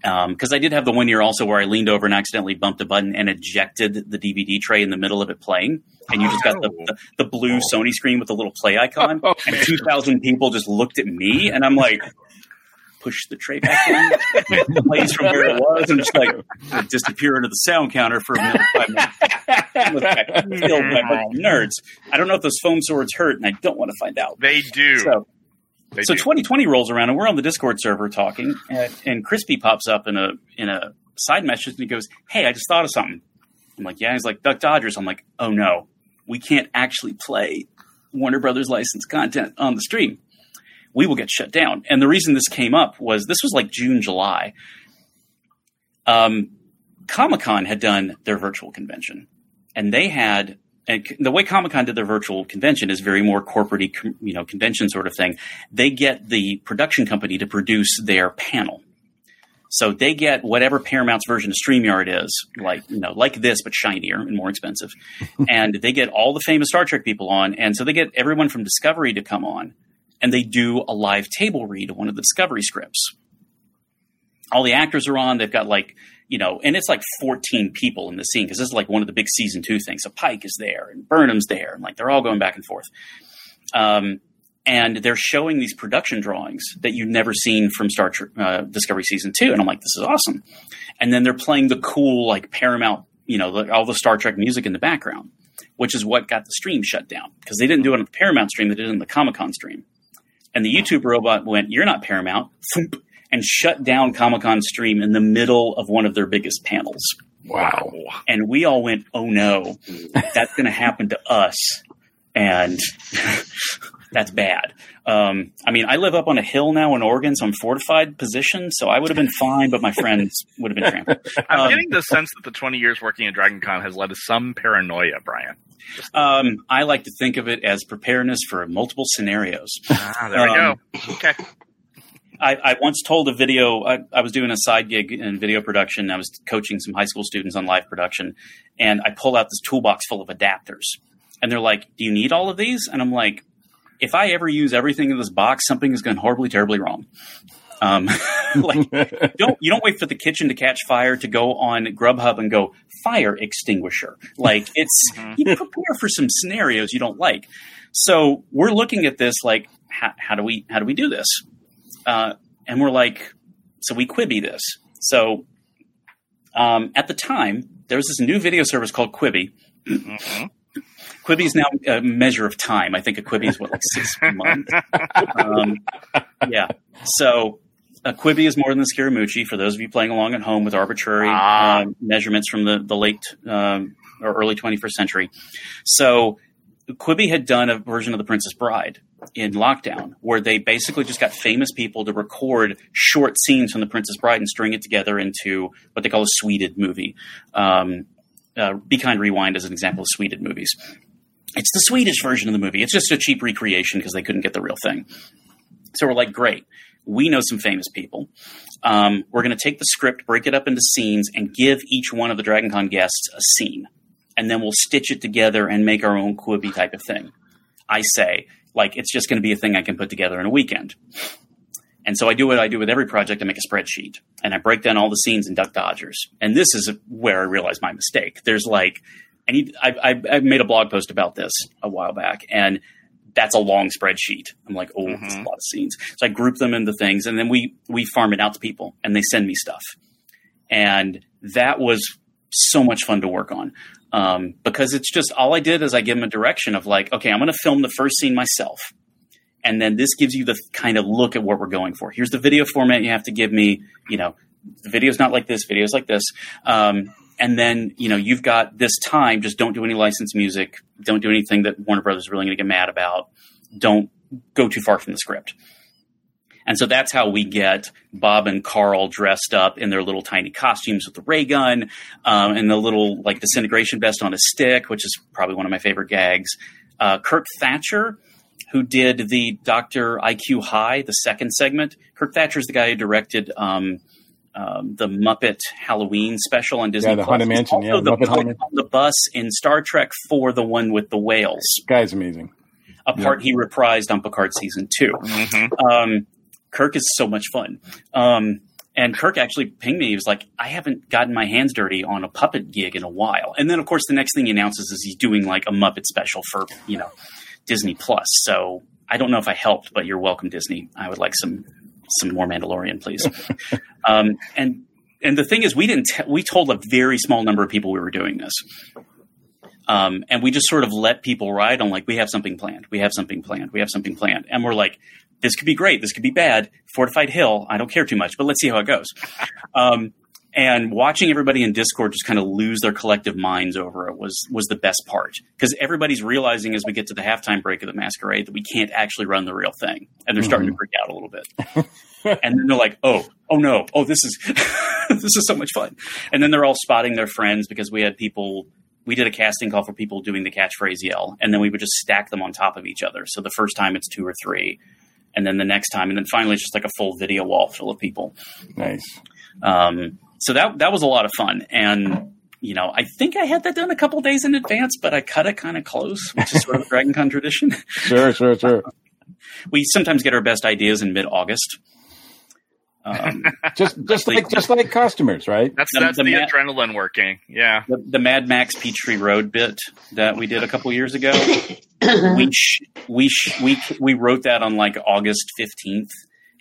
Um, because I did have the one year also where I leaned over and accidentally bumped a button and ejected the DVD tray in the middle of it playing, and you just got the, the, the blue oh. Sony screen with the little play icon, oh, and two thousand people just looked at me, and I'm like, push the tray back in, plays from where it was, and just like disappear into the sound counter for another five minutes. I was like, filled by a nerds. I don't know if those foam swords hurt, and I don't want to find out. They do. So, They so do. 2020 rolls around and we're on the Discord server talking, and, and Crispy pops up in a in a side message and he goes, "Hey, I just thought of something." I'm like, "Yeah." He's like, "Duck Dodgers." I'm like, "Oh no, we can't actually play Warner Brothers licensed content on the stream. We will get shut down." And the reason this came up was this was like June, July. Um, Comic Con had done their virtual convention, and they had and the way Comic Con did their virtual convention is very more corporate, you know, convention sort of thing. They get the production company to produce their panel. So they get whatever Paramount's version of StreamYard is, like you know, like this but shinier and more expensive, and they get all the famous Star Trek people on, and so they get everyone from Discovery to come on, and they do a live table read of one of the Discovery scripts. All the actors are on. They've got like you know, and it's like 14 people in the scene because this is like one of the big season two things. So Pike is there and Burnham's there, and like they're all going back and forth. Um, and they're showing these production drawings that you've never seen from Star Trek uh, Discovery season two, and I'm like, this is awesome. And then they're playing the cool like Paramount, you know, the, all the Star Trek music in the background, which is what got the stream shut down because they didn't do it on the Paramount stream; they did it on the Comic Con stream. And the YouTube robot went, "You're not Paramount," thump, and shut down Comic Con stream in the middle of one of their biggest panels. Wow. And we all went, "Oh no, that's going to happen to us," and that's bad. Um, I mean, I live up on a hill now in Oregon, so I'm fortified position, so I would have been fine, but my friends would have been trampled. I'm Um, getting the sense that the 20 years working at Dragon Con has led to some paranoia, Brian. Um, I like to think of it as preparedness for multiple scenarios. Ah, there we go. Um, Okay. I, I once told a video. I, I was doing a side gig in video production. I was coaching some high school students on live production, and I pull out this toolbox full of adapters. And they're like, "Do you need all of these?" And I'm like, "If I ever use everything in this box, something is going horribly, terribly wrong." Um, like, don't you don't wait for the kitchen to catch fire to go on Grubhub and go fire extinguisher. Like it's you prepare for some scenarios you don't like. So we're looking at this like, how, how do we how do we do this? Uh, and we're like, so we Quibi this. So um, at the time, there was this new video service called Quibi. Quibi is now a measure of time. I think a Quibi is what like six months. Um, yeah. So a Quibi is more than the Scaramucci for those of you playing along at home with arbitrary Ah. um, measurements from the the late um, or early 21st century. So Quibi had done a version of The Princess Bride in lockdown where they basically just got famous people to record short scenes from The Princess Bride and string it together into what they call a sweded movie. Um, uh, Be Kind Rewind is an example of sweded movies. It's the Swedish version of the movie. It's just a cheap recreation because they couldn't get the real thing. So we're like, great. We know some famous people. Um, we're going to take the script, break it up into scenes, and give each one of the Dragon Con guests a scene. And then we'll stitch it together and make our own Quibi type of thing. I say, like, it's just going to be a thing I can put together in a weekend. And so I do what I do with every project. I make a spreadsheet and I break down all the scenes in Duck Dodgers. And this is where I realized my mistake. There's like, I need, I, I, I made a blog post about this a while back and that's a long spreadsheet. I'm like, oh, that's mm-hmm. a lot of scenes. So I group them into things and then we, we farm it out to people and they send me stuff. And that was so much fun to work on. Um, because it's just all I did is I give them a direction of like, okay, I'm going to film the first scene myself and then this gives you the kind of look at what we're going for. Here's the video format you have to give me. You know, the video's not like this, video's like this. Um, and then you know you've got this time. Just don't do any licensed music. Don't do anything that Warner Brothers is really going to get mad about. Don't go too far from the script. And so that's how we get Bob and Carl dressed up in their little tiny costumes with the ray gun um, and the little like disintegration vest on a stick, which is probably one of my favorite gags. Uh, Kirk Thatcher, who did the Doctor IQ Hi, the second segment. Kirk Thatcher is the guy who directed um, um, the Muppet Halloween special on Disney. Yeah, the Plus. Haunted He's Mansion, also yeah, the Muppet Haunted- on the bus in Star Trek for the one with the whales. Guy's amazing. A part he reprised on Picard season 2 Um, Kirk is so much fun. Um, and Kirk actually pinged me. He was like, I haven't gotten my hands dirty on a puppet gig in a while. And then, of course, the next thing he announces is he's doing like a Muppet special for, you know, Disney Plus. So I don't know if I helped, but you're welcome, Disney. I would like some some more Mandalorian, please. um, and and the thing is, we didn't. T- we told a very small number of people we were doing this. Um, and we just sort of let people ride on like we have something planned, we have something planned, we have something planned, and we're like, this could be great, this could be bad. Fortified Hill, I don't care too much, but let's see how it goes. Um, and watching everybody in Discord just kind of lose their collective minds over it was was the best part because everybody's realizing as we get to the halftime break of the masquerade that we can't actually run the real thing, and they're starting to freak out a little bit. and then they're like, "Oh, oh no, oh this is this is so much fun." And then they're all spotting their friends because we had people. We did a casting call for people doing the catchphrase yell, and then we would just stack them on top of each other. So the first time it's two or three, and then the next time, and then finally it's just like a full video wall full of people. Nice. Um, so that that was a lot of fun, and you know, I think I had that done a couple days in advance, but I cut it kind of close, which is sort of a Dragon Con tradition. Sure, sure, sure. we sometimes get our best ideas in mid August. Um, just just like just like customers, right? That's The- that's the the, ma- adrenaline working. Yeah. the, the Mad Max Petrie Road bit that we did a couple years ago, we sh- we sh- we we wrote that on like August fifteenth,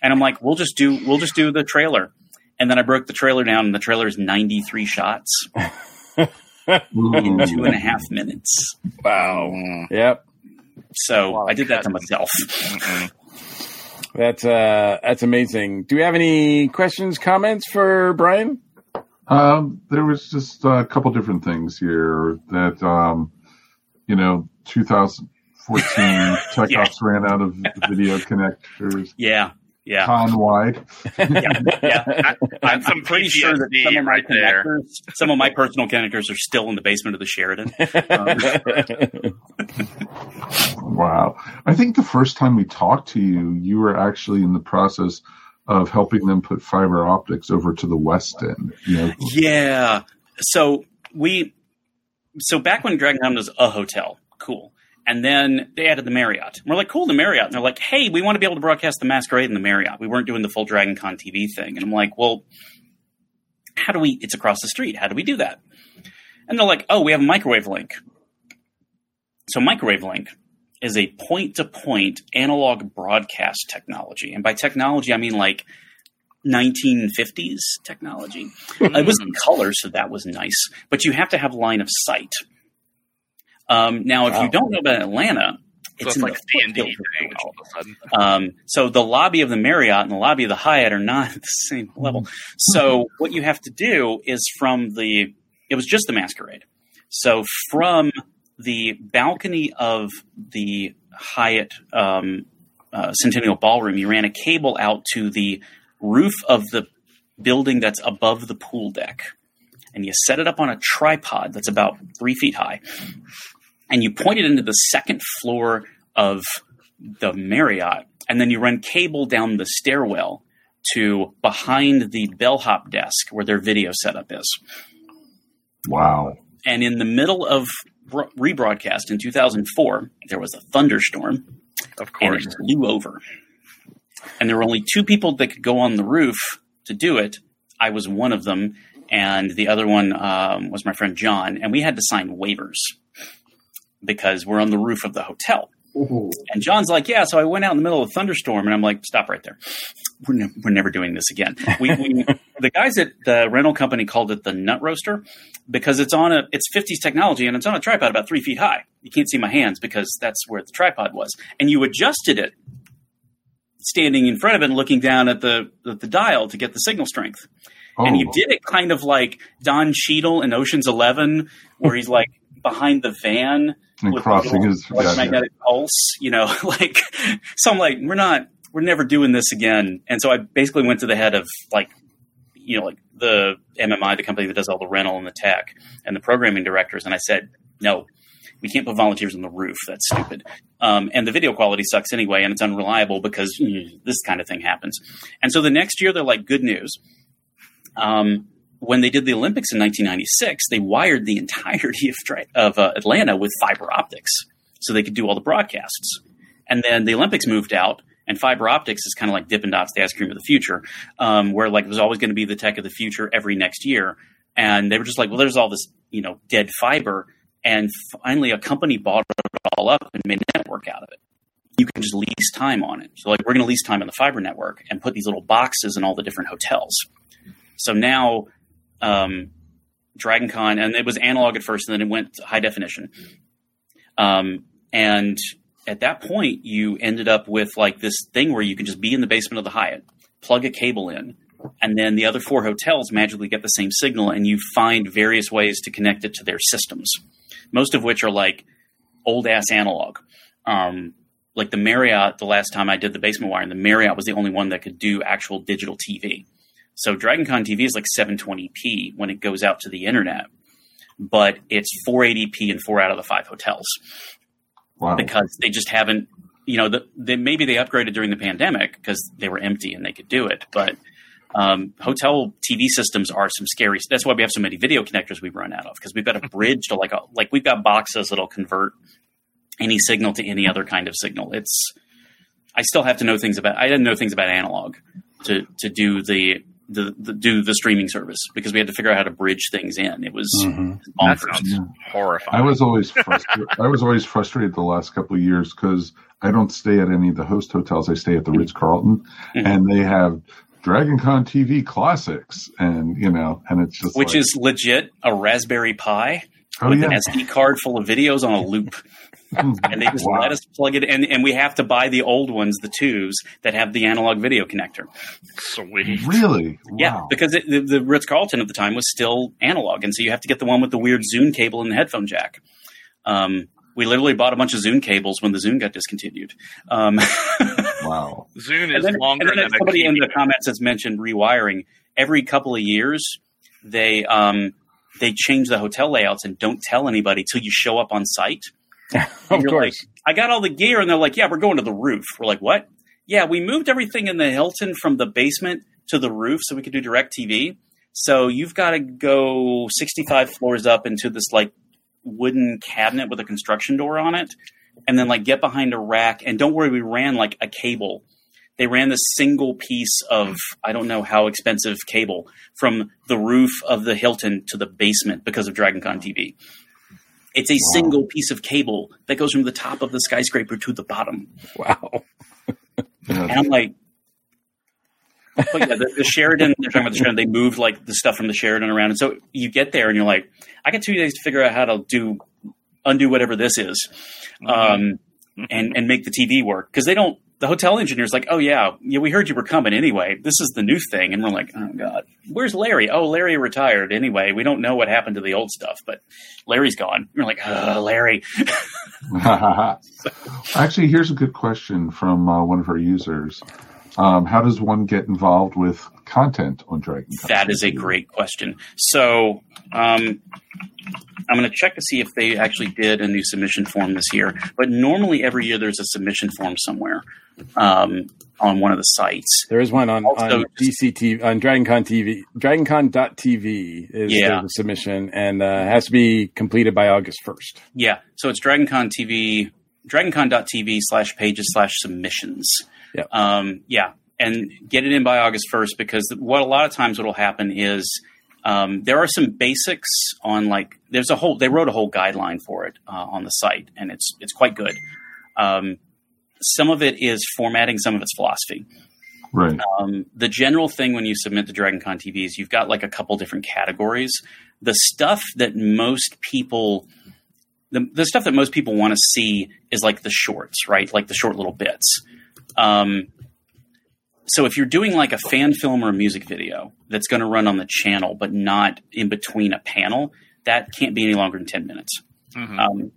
and I'm like, we'll just do we'll just do the trailer, and then I broke the trailer down, and the trailer is 93 shots in two and a half minutes. Wow. Yep. So I did that to myself. That's uh that's amazing. Do we have any questions, comments for Brian? Um, there was just a couple different things here that, um, you know, 2014 Chekhov's ran out of video connectors Yeah, yeah. con wide. yeah, yeah. I, am some pretty sure that PTSD some of my right there. some of my personal connectors, are still in the basement of the Sheraton. Um, Wow. I think the first time we talked to you, you were actually in the process of helping them put fiber optics over to the Westin. You know, yeah. So we, so back when Dragon Con was a hotel, cool. And then they added the Marriott. And we're like, cool, the Marriott. And they're like, hey, we want to be able to broadcast the Masquerade in the Marriott. We weren't doing the full Dragon Con TV thing. And I'm like, well, how do we, it's across the street. How do we do that? And they're like, oh, we have a microwave link. So microwave link is a point to point analog broadcast technology. And by technology, I mean like 1950s technology. it was in hmm. color, so that was nice. But you have to have line of sight. Um, now, if you don't know about Atlanta, So it's it's in like the a of thing all of a sudden. um, so the lobby of the Marriott and the lobby of the Hyatt are not at the same level. So what you have to do is from the it was just the masquerade. So from the balcony of the Hyatt um, uh, Centennial Ballroom, you ran a cable out to the roof of the building that's above the pool deck, and you set it up on a tripod that's about three feet high, and you point it into the second floor of the Marriott, and then you run cable down the stairwell to behind the bellhop desk where their video setup is. wow. And in the middle of bro- rebroadcast in 2004, there was a thunderstorm. Of And course. it blew over. And there were only two people that could go on the roof to do it. I was one of them, and the other one um, was my friend John. And we had to sign waivers because we're on the roof of the hotel. And John's like, yeah. So I went out in the middle of a thunderstorm, and I'm like, stop right there. We're, ne- we're never doing this again. We, we the guys at the rental company called it the nut roaster because it's on a it's 50s technology and it's on a tripod about three feet high. You can't see my hands because that's where the tripod was, and you adjusted it standing in front of it and looking down at the at the dial to get the signal strength. and you Oh. did it kind of like Don Cheadle in Ocean's Eleven, where he's like behind the van And with crossing the his- little yeah, electromagnetic pulse. You know, like so. I'm like, we're not, we're never doing this again. And so I basically went to the head of like, you know, like the MMI, the company that does all the rental and the tech, and the programming directors, and I said, no. We can't put volunteers on the roof. That's stupid. Um, and the video quality sucks anyway, and it's unreliable because mm, this kind of thing happens. And so the next year, they're like, good news. Um, when they did the Olympics in 1996, they wired the entirety of, of uh, Atlanta with fiber optics so they could do all the broadcasts. And then the Olympics moved out, and fiber optics is kind of like Dippin' Dots, the ice cream of the future, um, where like it was always going to be the tech of the future every next year. And they were just like, well, there's all this, you know, dead fiber. And finally, a company bought it all up and made a network out of it. You can just lease time on it. So, like, we're going to lease time on the fiber network and put these little boxes in all the different hotels. So now, um, DragonCon, and it was analog at first, and then it went high definition. Um, and at that point, you ended up with like this thing where you could just be in the basement of the Hyatt, plug a cable in, and then the other four hotels magically get the same signal, and you find various ways to connect it to their systems. Most of which are like old ass analog. Um, like the Marriott, the last time I did the basement wiring, the Marriott was the only one that could do actual digital TV. So DragonCon TV is like 720p when it goes out to the internet, but it's 480p in four out of the five hotels Wow. because they just haven't, you know, the, they, maybe they upgraded during the pandemic because they were empty and they could do it. But um, hotel TV systems are some scary. That's why we have so many video connectors we run out of because we've got a bridge to like a like we've got boxes that'll convert any signal to any other kind of signal. It's I still have to know things about. I didn't know things about analog to to do the. The, the do the streaming service because we had to figure out how to bridge things in. It was Mhm. That bonkers. sounds horrifying. I was always frustrated. I was always frustrated the last couple of years because I don't stay at any of the host hotels. I stay at the Ritz Carlton, Mm-hmm. and they have Dragon Con TV classics, and you know, and it's just which like, is legit a Raspberry Pi Oh, with yeah. an SD card full of videos on a loop. and they just Wow. let us plug it in, and we have to buy the old ones, the twos that have the analog video connector. Sweet. really Yeah, because it, the, the Ritz Carlton at the time was still analog, and so you have to get the one with the weird Zune cable and the headphone jack. Um, we literally bought a bunch of Zune cables when the Zune got discontinued. Um, wow. Zune is then, longer and then than a somebody in the comments has mentioned rewiring. Every couple of years, they um, they change the hotel layouts and don't tell anybody till you show up on site. of course. like, I got all the gear, and they're like, "Yeah, we're going to the roof." We're like, "What?" Yeah, we moved everything in the Hilton from the basement to the roof so we could do DirecTV. So you've got to go 65 floors up into this like wooden cabinet with a construction door on it, and then like get behind a rack. And don't worry, we ran like a cable. They ran this single piece of I don't know how expensive cable from the roof of the Hilton to the basement because of DragonCon TV. It's a single piece of cable that goes from the top of the skyscraper to the bottom. Wow. And I'm like, but yeah, the, the Sheraton, they're talking about the Sheraton, they moved like the stuff from the Sheraton around. And so you get there and you're like, I got two days to figure out how to do, undo whatever this is, um, and, and make the TV work. Cause they don't, the hotel engineer's like, oh yeah, yeah, we heard you were coming anyway. This is the new thing. And we're like, oh God, where's Larry? Oh, Larry retired anyway. We don't know what happened to the old stuff, but Larry's gone. We're like, oh, Larry. Actually, here's a good question from uh, one of our users. Um, how does one get involved with content on Dragon? That is a great question. So um, I'm going to check to see if they actually did a new submission form this year. But normally every year there's a submission form somewhere um, on one of the sites. There is one on, Also- on DCTV on DragonCon TV. DragonCon.tv is Yeah. the submission and uh, has to be completed by August first. Yeah, so it's DragonCon TV, DragonCon.tv slash pages slash submissions. Yep. Um, yeah, and get it in by August 1st because what a lot of times what will happen is um, there are some basics on like there's a whole they wrote a whole guideline for it uh, on the site and it's it's quite good. Um, some of it is formatting, some of it's philosophy. Right. Um, the general thing when you submit to DragonCon TV is you've got like a couple different categories. The stuff that most people, the, the stuff that most people want to see is like the shorts, right? Like the short little bits. Um, so if you're doing like a fan film or a music video that's going to run on the channel, but not in between a panel, that can't be any longer than 10 minutes. Mhm. Um,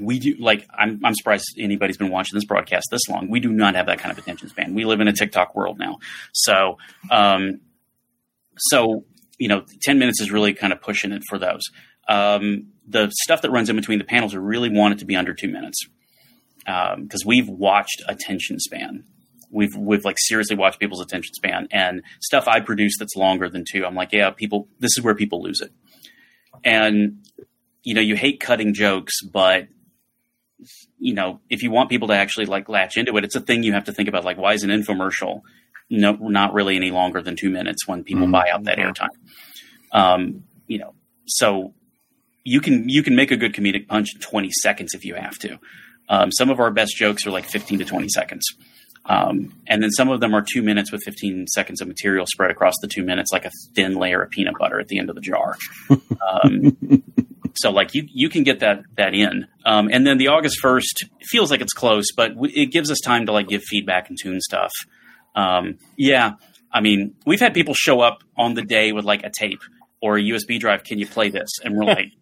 we do like I'm, I'm surprised anybody's been watching this broadcast this long. We do not have that kind of attention span. We live in a TikTok world now, so um, so you know, ten minutes is really kind of pushing it for those. Um, the stuff that runs in between the panels, we really want it to be under two minutes because we've watched attention span. We've we've like seriously watched people's attention span and stuff I produce that's longer than two. I'm like, yeah, people. This is where people lose it, and you know, you hate cutting jokes, but you know, if you want people to actually like latch into it, it's a thing you have to think about. Like, why is an infomercial no not really any longer than two minutes when people Mhm. buy out that airtime? Um, you know, so you can you can make a good comedic punch in 20 seconds if you have to. Um, some of our best jokes are like 15 to 20 seconds. Um, and then some of them are two minutes with 15 seconds of material spread across the two minutes, like a thin layer of peanut butter at the end of the jar. Um, so like you, you can get that, that in. Um, and then the August 1st feels like it's close, but w- it gives us time to like give feedback and tune stuff. Um, yeah. I mean, we've had people show up on the day with like a tape or a USB drive. Can you play this? And we're like,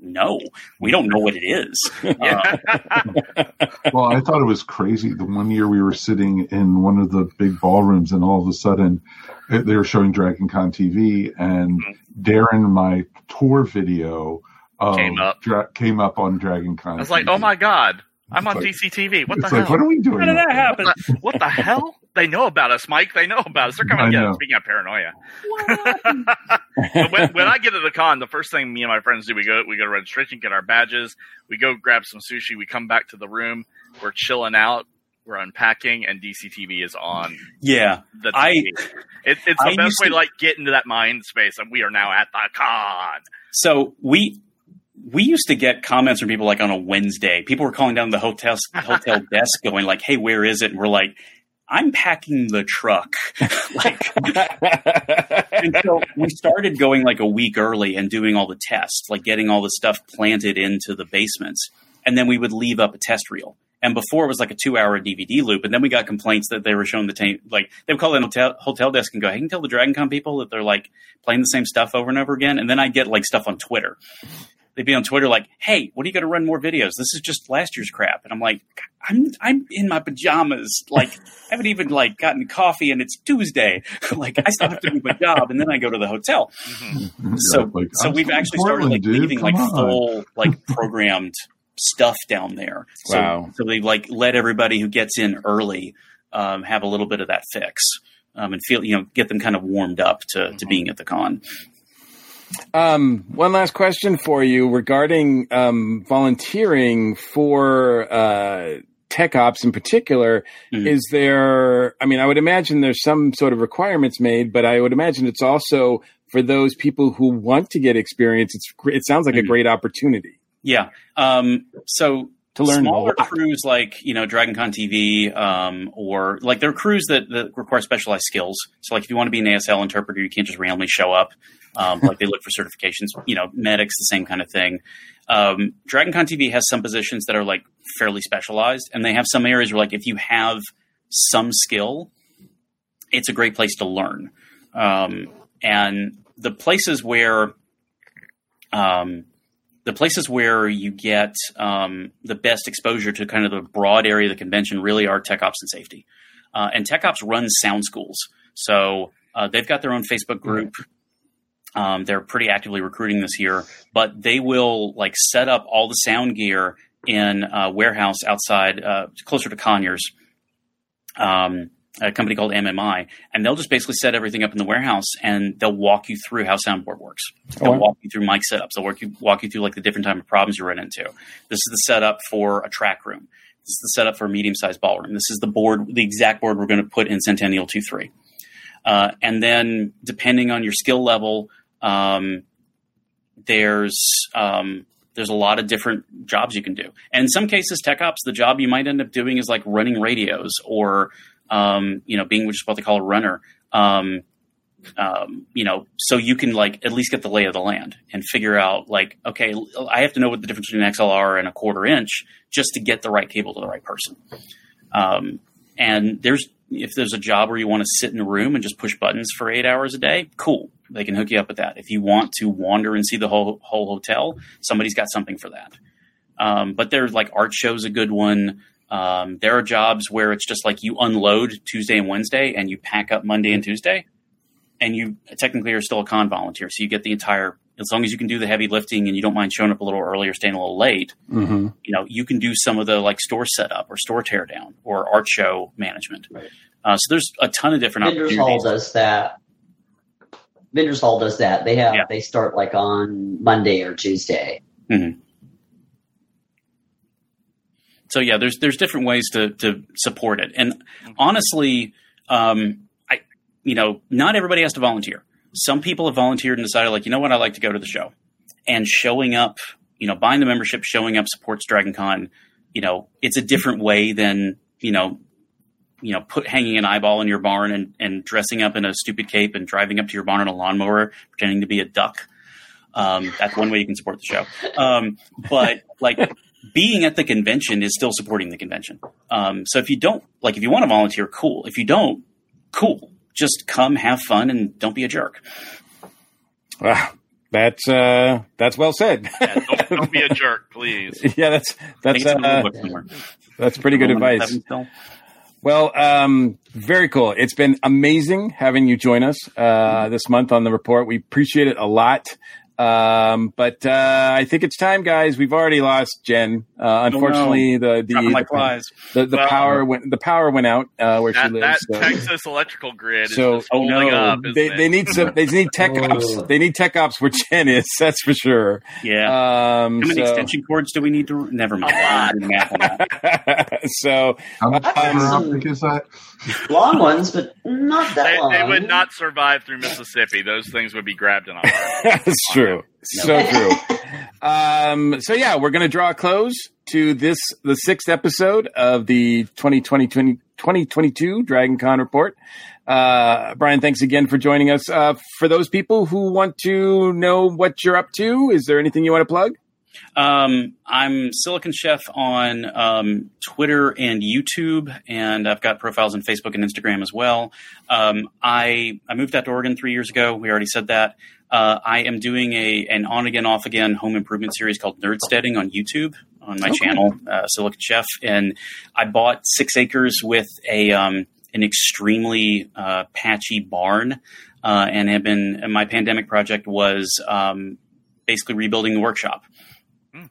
no, we don't know what it is. Uh, well, I thought it was crazy. The one year we were sitting in one of the big ballrooms, and all of a sudden eh, they were showing Dragon Con TV, and Darren, my tour video, of Came up. Dra- came up on Dragon Con. I was like, oh my god, I'm on like- DCTV. What the it's hell? like, what are we doing? How did that happen? What the, hell? They know about us, Mike. They know about us. They're coming I to get us. Speaking of paranoia, But when, when I get to the con, the first thing me and my friends do, we go we go to registration, get our badges, we go grab some sushi, we come back to the room, we're chilling out, we're unpacking, and DCTV is on. yeah. The I- it, it's I the best way to- to like get into that mind space, and we are now at the con. So we we used to get comments from people like on a Wednesday. People were calling down the hotel hotel desk, going like, "Hey, where is it?" And we're like, "I'm packing the truck." like, and so we started going like a week early and doing all the tests, like getting all the stuff planted into the basements, and then we would leave up a test reel. And before it was like a two-hour DVD loop, and then we got complaints that they were showing the tape. Like they would call in hotel hotel desk and go, "Hey, can you tell the Dragon Con people that they're like playing the same stuff over and over again." And then I get like stuff on Twitter. They'd be on Twitter like, "Hey, what are you going to run more videos? This is just last year's crap." And I'm like, "I'm I'm in my pajamas. Like I haven't even like gotten coffee, and it's Tuesday. like I still have to do my job, and then I go to the hotel." So Like, so I'm we've actually started like dude. leaving Come like on. full like programmed stuff down there. So, Wow. So they like let everybody who gets in early um, have a little bit of that fix. Um, and feel you know get them kind of warmed up to, to being at the con. Um, one last question for you regarding um, volunteering for uh, tech ops in particular. Mm-hmm. Is there? I mean, I would imagine there's some sort of requirements made, but I would imagine it's also for those people who want to get experience. It's it sounds like a great opportunity. Yeah. Um, so To learn smaller crews like you know Dragon Con TV, um, or like there are crews that, that require specialized skills. So like if you want to be an ASL interpreter, you can't just randomly show up. Um, like they look for certifications. You know, medics, the same kind of thing. Um, Dragon Con TV has some positions that are like fairly specialized, and they have some areas where like if you have some skill, it's a great place to learn. Um, and the places where um, the places where you get um, the best exposure to kind of the broad area of the convention really are tech ops and safety. Uh, and tech ops runs sound schools. So uh, they've got their own Facebook group. Um, they're pretty actively recruiting this year, but they will like set up all the sound gear in a warehouse outside, uh, closer to Conyers. Um, a company called MMI, and they'll just basically set everything up in the warehouse, and they'll walk you through how soundboard works. They'll Oh, wow. walk you through mic setups. They'll work you walk you through like the different type of problems you run into. This is the setup for a track room. This is the setup for a medium sized ballroom. This is the board, the exact board we're going to put in Centennial Two Three. Uh, and then depending on your skill level, um, there's um, there's a lot of different jobs you can do. And in some cases, tech ops, the job you might end up doing is like running radios or um, you know being just what they call a runner. Um, um, you know, so you can like at least get the lay of the land and figure out like, okay, I have to know what the difference between an XLR and a quarter inch just to get the right cable to the right person. Um, and there's if there's a job where you want to sit in a room and just push buttons for eight hours a day, cool. They can hook you up with that. If you want to wander and see the whole whole hotel, somebody's got something for that. Um, but there's like art shows a good one. Um, there are jobs where it's just like you unload Tuesday and Wednesday and you pack up Monday and Tuesday, and you technically are still a con volunteer. So you get the entire as long as you can do the heavy lifting and you don't mind showing up a little early or staying a little late, Mm-hmm. you know, you can do some of the like store setup or store teardown or art show management. Uh, so there's a ton of different Vendors Hall opportunities. does that. Vendors Hall does that. They have they start like on Monday or Tuesday. Mhm. So yeah, there's there's different ways to to support it, and honestly, um, I you know not everybody has to volunteer. Some people have volunteered and decided like you know what I like to go to the show, and showing up, you know, buying the membership, showing up supports Dragon Con. You know, it's a different way than you know you know, put hanging an eyeball in your barn and, and dressing up in a stupid cape and driving up to your barn in a lawnmower, pretending to be a duck. Um, that's one way you can support the show. Um, but like being at the convention is still supporting the convention. Um, so if you don't like, if you want to volunteer, cool. If you don't, cool. Just come, have fun, and don't be a jerk. Wow, that's uh, that's well said. don't, don't be a jerk, please. yeah, that's that's Think it's in the uh, that's pretty good advice. Well, um, very cool. It's been amazing having you join us uh, this month on the report. We appreciate it a lot. Um, but uh, I think it's time, guys. We've already lost Jen. Uh, unfortunately, the the Dropping the, flies. the, the Well, power went the power went out uh, where she That, lives. that so- Texas electrical grid so is just holding up. isn't they, it? they need some. They need tech ops. They need tech ops where Jen is. That's for sure. Yeah. Um, How many so, extension cords do we need to? Never mind. I did the math on that. so How much Um, fiber optic is that? Long ones, but not that They, long. they would not survive through Mississippi. Those things would be grabbed in a. That's true. So true. Um, so yeah, we're going to draw a close to this, the sixth episode of the 2020, 2022 Dragon Con report. Uh, Brian, thanks again for joining us. Uh, for those people who want to know what you're up to, is there anything you want to plug? Um, I'm Silicon Chef on um, Twitter and YouTube, and I've got profiles on Facebook and Instagram as well. Um, I I moved out to Oregon three years ago. We already said that. Uh, I am doing a an on again off again home improvement series called Nerdsteading on YouTube on my Okay. channel, uh, Silicon Chef, and I bought six acres with a um, an extremely uh, patchy barn, uh, and have been. And my pandemic project was um, basically rebuilding the workshop.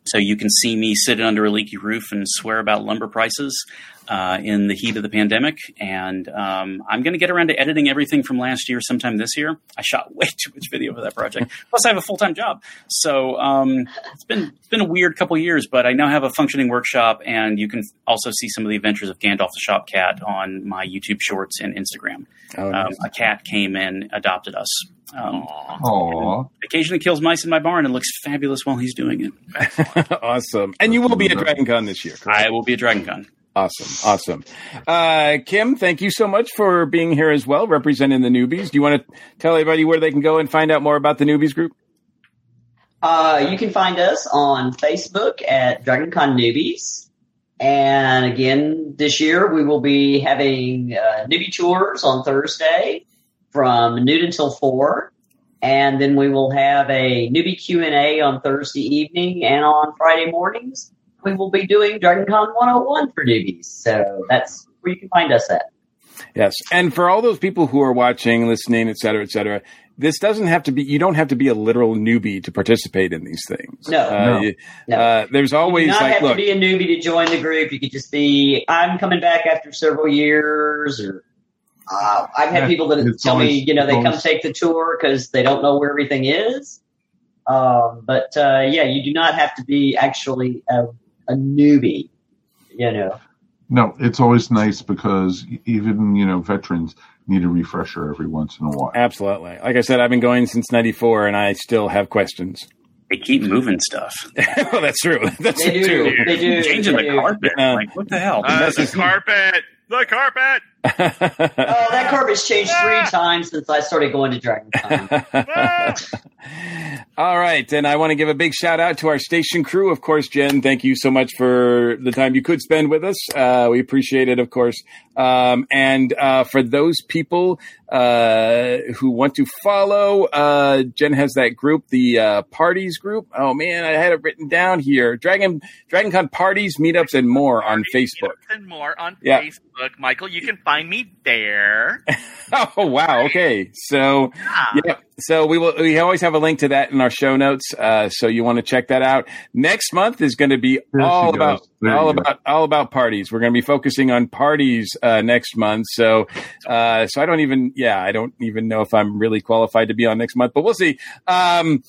So you can see me sitting under a leaky roof and swear about lumber prices uh, in the heat of the pandemic. And um, I'm going to get around to editing everything from last year sometime this year. I shot way too much video for that project. Plus, I have a full time job, so um, it's been it's been a weird couple years. But I now have a functioning workshop, and you can also see some of the adventures of Gandalf the Shop Cat on my YouTube Shorts and Instagram. Oh, um, a cat came and adopted us. Um, Aw. occasionally kills mice in my barn and looks fabulous while he's doing it. awesome. And you will be at Dragon Con this year, correct? I will be at Dragon Con. Awesome. Awesome. Uh, Kim, thank you so much for being here as well, representing the newbies. Do you want to tell everybody where they can go and find out more about the newbies group? Uh, you can find us on Facebook at Dragon DragonCon Newbies. And again, this year we will be having uh, newbie tours on Thursday from noon until four, and then we will have a newbie Q and A on Thursday evening, and on Friday mornings we will be doing DragonCon 101 for newbies. So that's where you can find us at. Yes. And for all those people who are watching, listening, et cetera, et cetera, this doesn't have to be, you don't have to be a literal newbie to participate in these things. No, Uh, no, you- no. Uh, there's always You do not like, have look, to be a newbie to join the group. You could just be, I'm coming back after several years, or uh, I've had Yeah, people that it's tell me, you know, they come take the tour because they don't know where everything is. Um, but uh, yeah, you do not have to be actually a, a newbie. You know, No, it's always nice because even you know veterans need a refresher every once in a while. absolutely. Like I said, I've been going since 94 and I still have questions. They keep moving stuff. well, that's true. That's They true do. They do. Changing they the do. carpet. Yeah. Like, what the hell? Uh, That's the carpet. The carpet. Oh, that carpet's changed three times since I started going to Dragon Con. Ah! All right, and I want to give a big shout out to our station crew. Of course, Jen, thank you so much for the time you could spend with us. Uh, we appreciate it, of course. Um, and uh, for those people uh, who want to follow, uh, Jen has that group, the uh, parties group. Oh man, I had it written down here: Dragon DragonCon parties, meetups, and more on Facebook. And more on Yeah. Facebook, Michael. You can find me there. Oh wow! Okay, so yeah, so we will. We always have a link to that in our show notes. Uh, so you want to check that out. Next month is going to be all about all about all about parties. We're going to be focusing on parties uh, next month. So uh, so I don't even yeah I don't even know if I'm really qualified to be on next month, but we'll see. Um,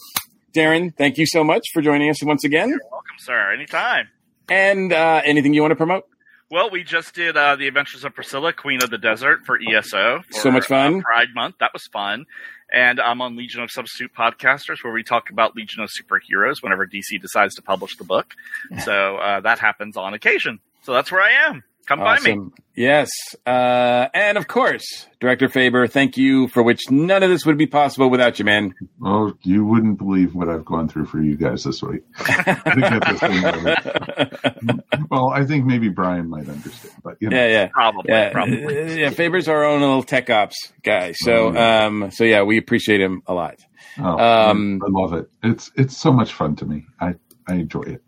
Darren, thank you so much for joining us once again. Welcome, sir. Anytime. And uh, anything you want to promote? Well, we just did uh, the Adventures of Priscilla, Queen of the Desert, for ESO. For, So much fun. uh, Pride Month. That was fun. And I'm on Legion of Substitute Podcasters, where we talk about Legion of Superheroes whenever DC decides to publish the book. So uh, that happens on occasion. So that's where I am. Come by me. Yes. Uh, and of course, Director Faber, thank you for which none of this would be possible without you, man. Oh, you wouldn't believe what I've gone through for you guys this week. to get this thing ready. well, I think maybe Brian might understand, but you know. Yeah, yeah, Probably, yeah. probably. Uh, yeah, Faber's our own little tech ops guy, so Oh, yeah. um, so yeah, we appreciate him a lot. Oh, Um, I love it. It's it's so much fun to me. I I enjoy it.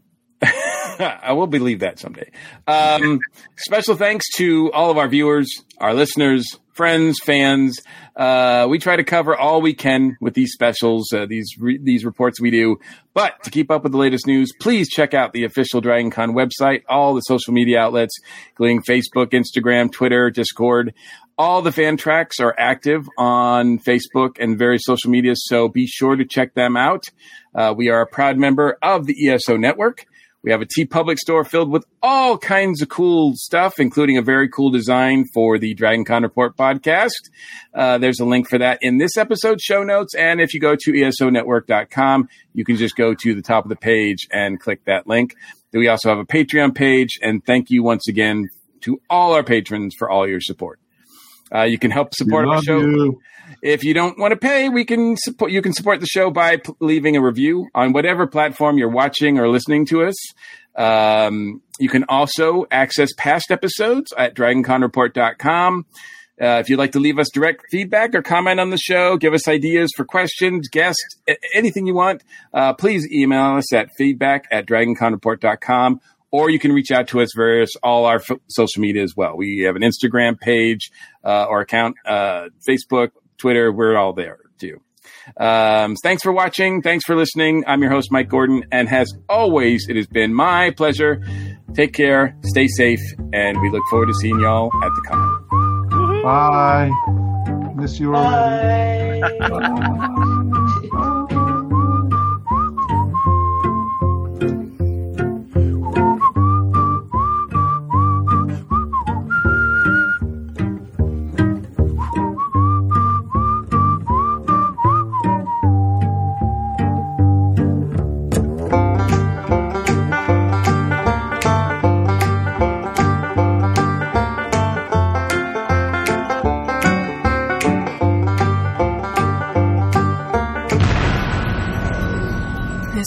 I will believe that someday. Um, special thanks to all of our viewers, our listeners, friends, fans. Uh, we try to cover all we can with these specials, uh, these re- these reports we do. But to keep up with the latest news, please check out the official DragonCon website, all the social media outlets, including Facebook, Instagram, Twitter, Discord. All the fan tracks are active on Facebook and various social media, so be sure to check them out. Uh, we are a proud member of the ESO network. We have a Tee Public store filled with all kinds of cool stuff, including a very cool design for the Dragon Con Report podcast. Uh, there's a link for that in this episode show notes. And if you go to esonetwork.com, you can just go to the top of the page and click that link. We also have a Patreon page. And thank you once again to all our patrons for all your support. Uh, you can help support our show. you. If you don't want to pay, we can support. You can support the show by p- leaving a review on whatever platform you're watching or listening to us. Um, you can also access past episodes at DragonConReport.com. Uh, if you'd like to leave us direct feedback or comment on the show, give us ideas for questions, guests, anything you want, uh, please email us at feedback at DragonConReport.com or you can reach out to us various all our f- social media as well. We have an Instagram page uh, or account, uh, Facebook, Twitter. We're all there too. Um, thanks for watching. Thanks for listening. I'm your host, Mike Gordon, and as always, it has been my pleasure. Take care, stay safe, and we look forward to seeing y'all at the con. Bye. Miss you already. This